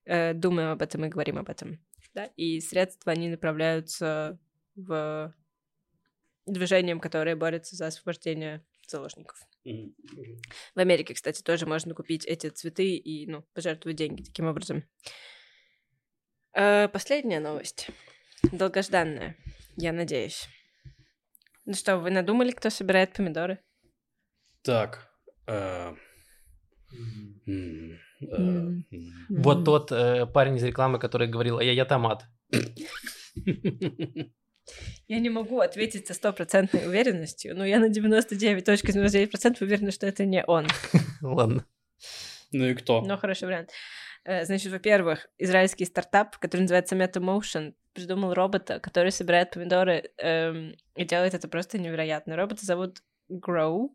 э, думаем об этом и говорим об этом. Да? И средства, они направляются в движением, которое борется за освобождение заложников. В Америке, кстати, тоже можно купить эти цветы и, ну, пожертвовать деньги таким образом. Э, Последняя новость. Долгожданная, я надеюсь. Ну что, вы надумали, кто собирает помидоры? Так. э. Вот тот э, парень из рекламы, который говорил, а я, я томат. Я не могу ответить со стопроцентной уверенностью, но я на 99.99% уверена, что это не он. Ладно. Ну и кто? Но хороший вариант. Э, Значит, во-первых, израильский стартап, который называется MetaMotion, придумал робота, который собирает помидоры эм, и делает это просто невероятно. Робота зовут Grow,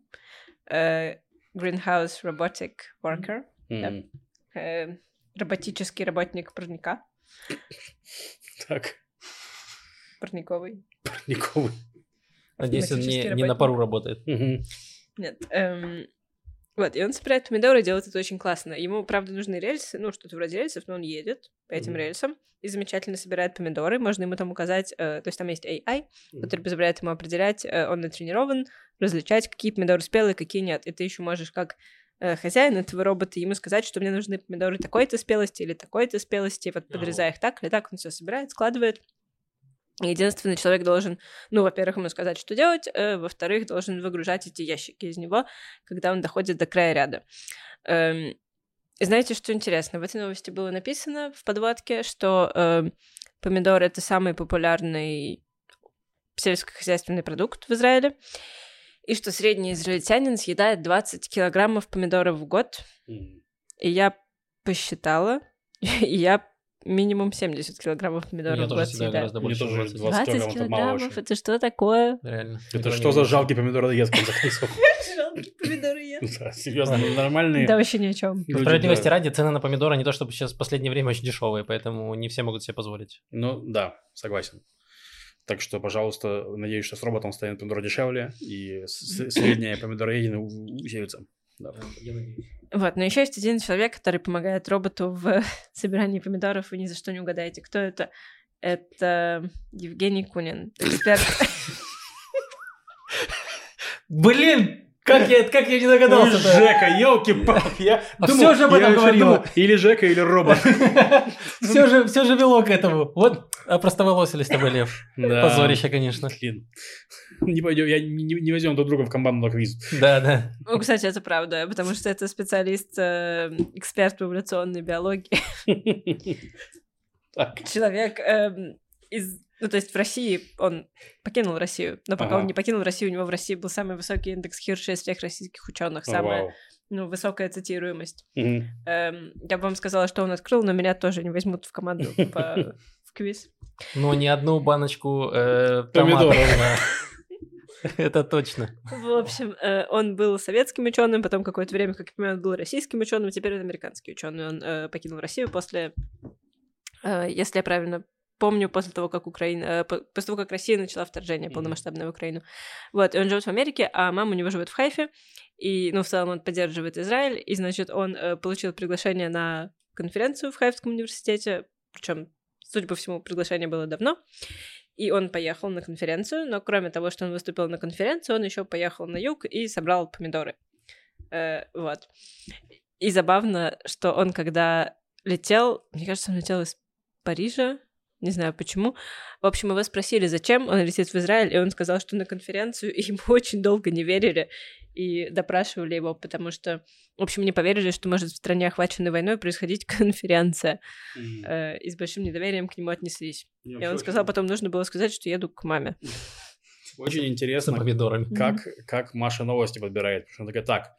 э, Greenhouse Robotic Worker, М, э, роботический работник парника, Так, парниковый. парниковый. Надеюсь, он не, не на пару работает. Нет. эм, Вот, и он собирает помидоры, делает это очень классно. Ему, правда, нужны рельсы, ну, что-то вроде рельсов, но он едет по этим Мгм. рельсам и замечательно собирает помидоры. Можно ему там указать, э, то есть там есть AI, который позволяет ему определять, э, он натренирован, различать, какие помидоры спелые, какие нет. И ты еще можешь как э, хозяин этого робота ему сказать, что мне нужны помидоры такой-то спелости или такой-то спелости, вот подрезай их так или так, он все собирает, складывает. Единственный человек должен, ну, во-первых, ему сказать, что делать, э, во-вторых, должен выгружать эти ящики из него, когда он доходит до края ряда. Эм, и знаете, что интересно? В этой новости было написано в подводке, что эм, помидор это самый популярный сельскохозяйственный продукт в Израиле, и что средний израильтянин съедает 20 килограммов помидоров в год. И я посчитала, и я минимум 70 килограммов помидоров Я в год съедаю. гораздо Мне больше. тоже 20. 20 20 килограммов, это мало килограммов, очень. это что такое? Реально. Это что за жалкий помидороед, в конце концов? Жалкие помидоры ем. Да, Серьезно, нормальные Да, вообще ни о чем. Справедливости ради, цены на помидоры не то чтобы сейчас в последнее время очень дешевые, поэтому не все могут себе позволить. Ну, да, согласен. Так что, пожалуйста, надеюсь, что с роботом станет помидор дешевле, и средняя помидороедина у- усилится. Да. Вот, но еще есть один человек, который помогает роботу в собирании помидоров, вы ни за что не угадаете, кто это. Это Евгений Кунин, эксперт. Блин! Как я, как я не догадался Жека, елки-палки, я А думал- всё же об я этом думал, Или Жека, или робот. Все же, все же вело к этому. Вот, а простоволосили с тобой, Лев. Да. Позорище, конечно. Блин. Не пойдем, я не, не возьмем друг друга в команду на квиз. Да, да. Ну, кстати, это правда, потому что это специалист, э, эксперт в эволюционной биологии. Человек эм, из... Ну, то есть в России он покинул Россию, но пока Ага. он не покинул Россию, у него в России был самый высокий индекс Хирша из всех российских ученых, самая вау. ну, высокая цитируемость. Мгм. Эм, я бы вам сказала, что он открыл, но меня тоже не возьмут в команду по- в квиз. Но ни одну баночку э, Помидоров. Это точно. В общем, э, он был советским ученым, потом какое-то время, как я понимаю, он был российским ученым, теперь он американский ученый. Он э, покинул Россию после, э, если я правильно помню, после того, как Украина, э, по- после того, как Россия начала вторжение Мгм. полномасштабное в Украину. Вот, и он живет в Америке, а мама у него живет в Хайфе, и, ну, в целом он поддерживает Израиль, и, значит, он э, получил приглашение на конференцию в Хайфском университете, причем, судя по всему, приглашение было давно, и он поехал на конференцию, но кроме того, что он выступил на конференции, он еще поехал на юг и собрал помидоры. Э, вот. И забавно, что он когда летел, мне кажется, он летел из Парижа, не знаю почему. В общем, его спросили, зачем он летит в Израиль, и он сказал, что на конференцию, и ему очень долго не верили и допрашивали его, потому что, в общем, не поверили, что может в стране, охваченной войной, происходить конференция, Мгм. э, и с большим недоверием к нему отнеслись. Мне И он сказал, потом нужно было сказать, что еду к маме. Очень интересно, помидорами. как, как Маша новости подбирает. Потому что она такая, так,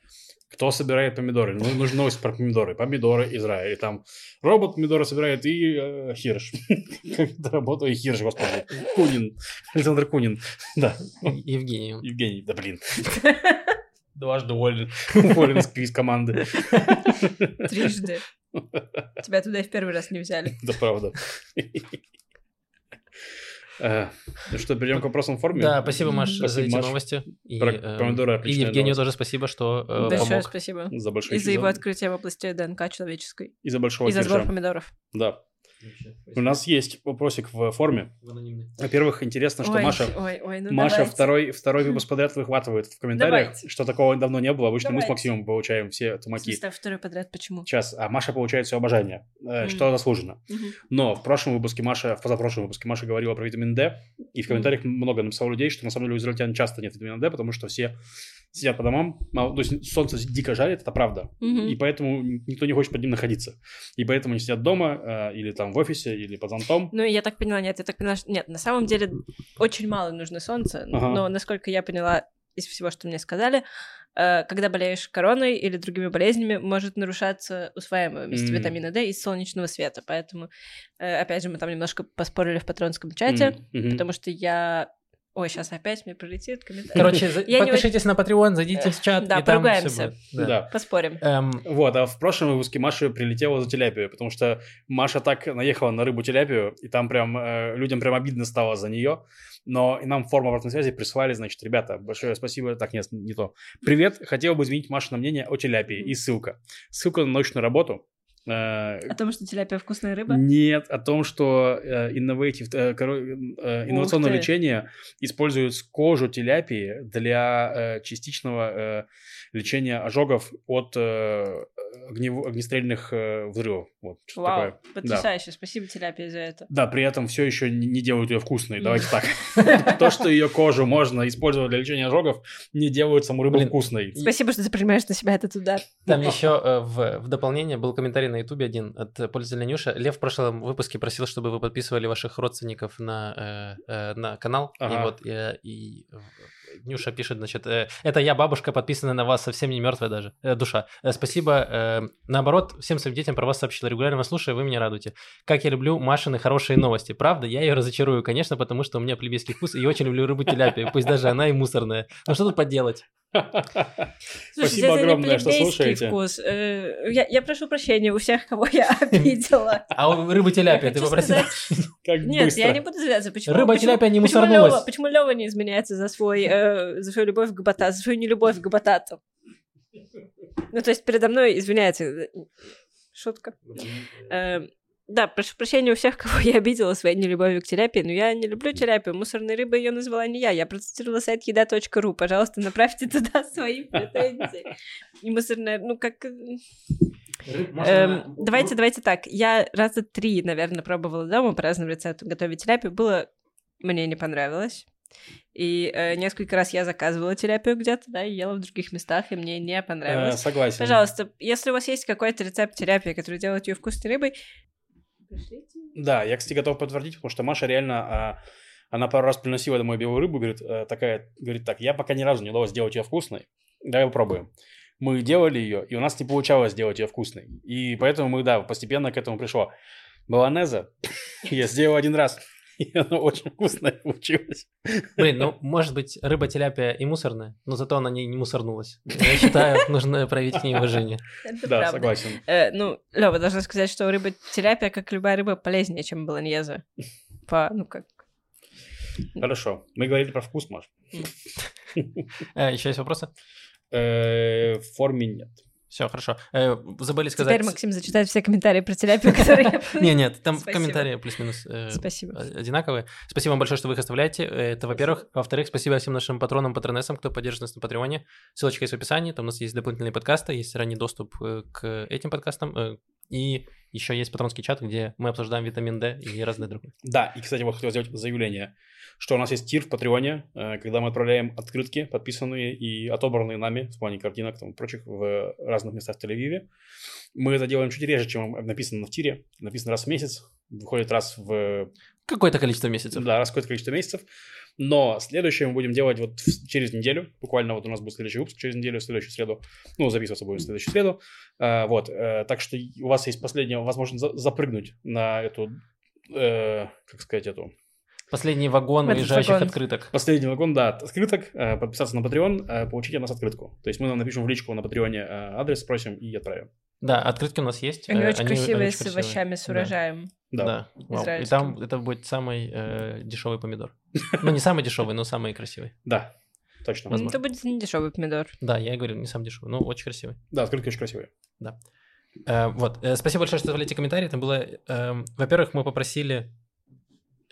кто собирает помидоры? Ну, нужна новость про помидоры. Помидоры, Израиль. И там робот помидоры собирает и э, Хирш. Как это работает? Хирш, господи. Кунин. Александр Кунин. Да. Евгений. Евгений, да блин. Дважды уволен. Уволен из из команды. Трижды. Тебя туда и в первый раз не взяли. Да правда. Э, Ну что, перейдем к вопросам в форме? Да, спасибо, Маш, Спасибо, за эти Маш. новости. И, э, помидоры и Евгению новость. тоже спасибо, что э, Большое помог. спасибо. За большой И за его открытие в области ДНК человеческой. И за большого И за сбор помидоров. Да. У нас есть вопросик в форме. Во-первых, интересно, что ой, Маша ой, ой, ну Маша давайте. второй, второй выпуск подряд выхватывает в комментариях, Давайте. что такого давно не было. Обычно мы с Давайте. Максимом получаем все тумаки. смысле, второй подряд, почему? Сейчас, а Маша получает все обожание, э, Мгм. что заслуженно. Мгм. Но в прошлом выпуске Маша, в позапрошлом выпуске Маша говорила про витамин D, и в комментариях много написало людей, что на самом деле у израильтян часто нет витамина D, потому что все сидят по домам, мало- то есть солнце дико жарит, это правда, Мгм. и поэтому никто не хочет под ним находиться. И поэтому они сидят дома, э, или там в офисе, или под зонтом. Ну, я так поняла, нет, я так поняла, что... Нет, на самом деле очень мало нужно солнца, Ага. но, насколько я поняла из всего, что мне сказали, э, когда болеешь короной или другими болезнями, может нарушаться усваиваемость М. витамина D из солнечного света, поэтому, э, опять же, мы там немножко поспорили в патронском чате, мгм. потому что я Ой, сейчас опять мне прилетит комментарий. Короче, за- Я не подпишитесь на Patreon, зайдите в чат, Да, и там поругаемся. будет. Да. Поспорим. Эм, Вот, а в прошлом выпуске Маша прилетела за теляпию, потому что Маша так наехала на рыбу теляпию, и там прям э, людям прям обидно стало за нее. Но и нам форму обратной связи прислали, значит, ребята, большое спасибо. Так, нет, не то. Привет, хотел бы изменить Машино мнение о теляпии. И ссылка. Ссылка на научную работу. Э, О том, что теляпия вкусная рыба? Нет, о том, что innovative, э, э, инновационное лечение использует кожу теляпии для частичного лечения ожогов от э, огнев- огнестрельных э, взрывов. Вот, что Вау, такое. потрясающе. Спасибо теляпия за это. Да, при этом все еще не делают ее вкусной. Давайте так. То, что ее кожу можно использовать для лечения ожогов, не делают саму рыбу вкусной. Спасибо, что ты принимаешь на себя этот удар. Там еще э, в, дополнение был комментарий на Ютубе один от пользователя Нюша. Лев в прошлом выпуске просил, чтобы вы подписывали ваших родственников на, э, на канал. И вот и Нюша пишет, значит, э, это я, бабушка, подписана на вас, совсем не мертвая даже, э, душа. Э, спасибо. э, наоборот, всем своим детям про вас сообщила. Регулярно вас слушаю, вы меня радуете. Как я люблю Машины хорошие новости. Правда, я ее разочарую, конечно, потому что у меня плебейский вкус, и я очень люблю рыбу теляпию, пусть даже она и мусорная. Ну что тут поделать? Слушайте, Спасибо огромное, что слушаете. вкус. Э, Я, я прошу прощения у всех, кого я обидела. А у рыбы теляпия, ты попросила? Нет, я не буду зляться. Почему, Рыба теляпия не мусорнулась. Почему Лёва не изменяется за, свой, э, за свою любовь к батату, за свою нелюбовь к батату? Ну, то есть передо мной извиняется. Шутка. Э, да, прошу прощения у всех, кого я обидела своей нелюбовью к терапии, но я не люблю терапию. Мусорной рыбой ее назвала не я. Я процитировала сайт еда.ру. Пожалуйста, направьте туда свои претензии. И мусорная, ну как... э, Эм, давайте, давайте так. Я раза три, наверное, пробовала дома по разным рецептам готовить терапию. Было... Мне не понравилось. И э, несколько раз я заказывала терапию где-то, да, и ела в других местах, и мне не Э, понравилось. Согласен. Пожалуйста, если у вас есть какой-то рецепт терапии, который делает ее вкусной рыбой, пришлите. Да, я, кстати, готов подтвердить, потому что Маша реально, а, она пару раз приносила домой белую рыбу, говорит, э, такая, говорит, так, я пока ни разу не удалось сделать ее вкусной, давай попробуем. Мы делали ее, и у нас не получалось сделать ее вкусной. И поэтому мы, да, постепенно к этому пришло. Баланеза я сделал один раз, и она очень вкусная получилась. Блин, ну, может быть, рыба теляпия и мусорная, но зато она не, не мусорнулась. Я считаю, нужно проявить к ней уважение. Это Да, правда. согласен. Э, ну, Лёва, должна сказать, что рыба терапия, как любая рыба, полезнее, чем баланьеза. По, ну как... Хорошо. Мы говорили про вкус, Маш. Э, еще есть вопросы? Э, В форме нет. Все, хорошо. Э, забыли сказать... Теперь Максим зачитает все комментарии про терапию, которые я... Не, нет, там комментарии плюс-минус э, одинаковые. Спасибо вам большое, что вы их оставляете. Э, Это, во-первых. Во-вторых, спасибо всем нашим патронам, патронессам, кто поддерживает нас на Патреоне. Ссылочка есть в описании. Там у нас есть дополнительные подкасты, есть ранний доступ э, к этим подкастам. И еще есть патронский чат, где мы обсуждаем витамин D и разные другие. Да, и, кстати, вот хотел сделать заявление, что у нас есть тир в Патреоне, э, когда мы отправляем открытки, подписанные и отобранные нами в плане картинок там, и прочих в разных местах в Тель-Авиве. Мы это делаем чуть реже, чем написано в тире. Написано раз в месяц, выходит раз в... Какое-то количество месяцев. Да, раз в какое-то количество месяцев. Но следующее мы будем делать вот в- через неделю. Буквально вот у нас будет следующий выпуск через неделю, в следующую среду. Ну, записываться будет в следующую среду. А, вот, э, так что у вас есть последняя возможность за- запрыгнуть на эту, э, как сказать, эту Последний вагон Этот уезжающих вагон. открыток. Последний вагон, да, от открыток, э, подписаться на Patreon, э, получить от нас открытку. То есть мы вам напишем в личку на Патреоне э, адрес, спросим и отправим. Да, открытки у нас есть. Они э, очень красивые, с красивые. овощами, с Да. урожаем. Да. Да. вау. И там это будет самый э, дешевый помидор. Ну, не самый дешевый, но самый красивый. Да, точно. Возможно. Это будет не дешевый помидор. Да, я и говорю, не самый дешевый, но очень красивый. Да, открытки очень красивые. Э, вот, э, спасибо большое, что оставляете комментарии. Там было, эм, во-первых, мы попросили...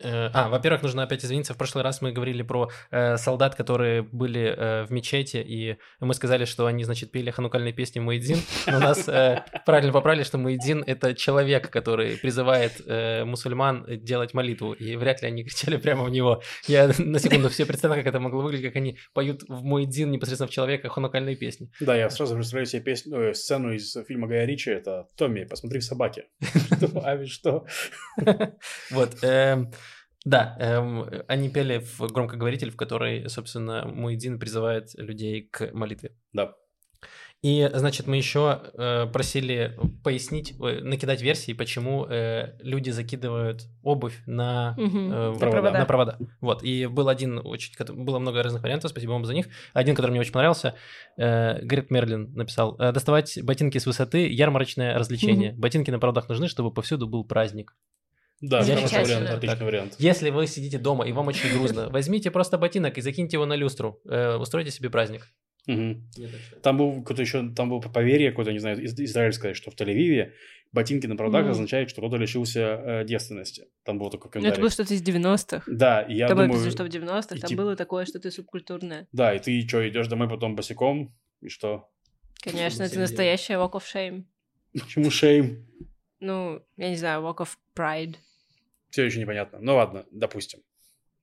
э, а, во-первых, нужно опять извиниться. В прошлый раз мы говорили про э, солдат, которые были э, в мечети, и мы сказали, что они, значит, пели ханукальные песни Муэдзин. Но нас э, правильно поправили, что Муэдзин — это человек, который призывает э, мусульман делать молитву, и вряд ли они кричали прямо в него. Я на секунду все представил, как это могло выглядеть, как они поют в Муэдзин непосредственно в человека ханукальные песни. Да, я сразу представляю себе песню, э, сцену из фильма Гая Ричи, это «Томми, посмотри в собаке». Что, А ведь что? Вот. Да, эм, они пели в громкоговоритель, в который, собственно, Муэдзин призывает людей к молитве. Да. И, значит, мы еще э, просили пояснить, э, накидать версии, почему э, люди закидывают обувь на, Мгм. э, На провода. на провода. Вот. И был один очень, было много разных вариантов, спасибо вам за них. Один, который мне очень понравился, э, Грет Мерлин написал: «Э, доставать ботинки с высоты ярмарочное развлечение. Ботинки на проводах нужны, чтобы повсюду был праздник. Да, хороший Замечательно. вариант, отличный Так. вариант. Если вы сидите дома и вам очень грустно, возьмите просто ботинок и закиньте его на люстру. Э, устройте себе праздник. Мгм. Там был какой-то еще, там было поверье какое-то, не знаю, из- израильское, что в Тель-Авиве ботинки на проводах Мгм. означает, что кто-то лишился э, девственности. Там был такой Ну, это комментарий. было что-то из 90-х. Да, и я Там думаю... что в 90-х и там тип- было такое что-то субкультурное. Да, и ты что, идешь домой потом босиком, и что? Конечно, это настоящая walk of shame. Почему шейм? Ну, я не знаю, walk of pride. Все еще непонятно. Ну ладно, допустим.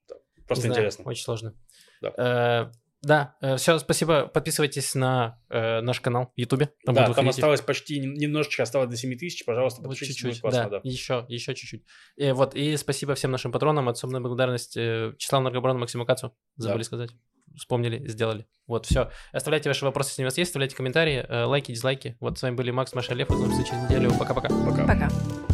Да, Просто Не знаю, интересно. Очень сложно. Да. Э, Да, все, спасибо. Подписывайтесь на э, наш канал в Ютубе. да, будут там осталось почти нем- немножечко, осталось до 7 тысяч. Пожалуйста, Вот подпишитесь, чуть-чуть, будет классно, да, да. еще, еще чуть-чуть. И вот, и спасибо всем нашим патронам, особенная благодарность э, Числаву Наргоброну, Максиму Кацу, забыли Да. сказать. Вспомнили, сделали. Вот, все. Оставляйте ваши вопросы, если у вас есть, оставляйте комментарии, э, лайки, дизлайки. Вот с вами были Макс, Маша, Лев. Услышимся через неделю. Пока-пока. Пока. Пока.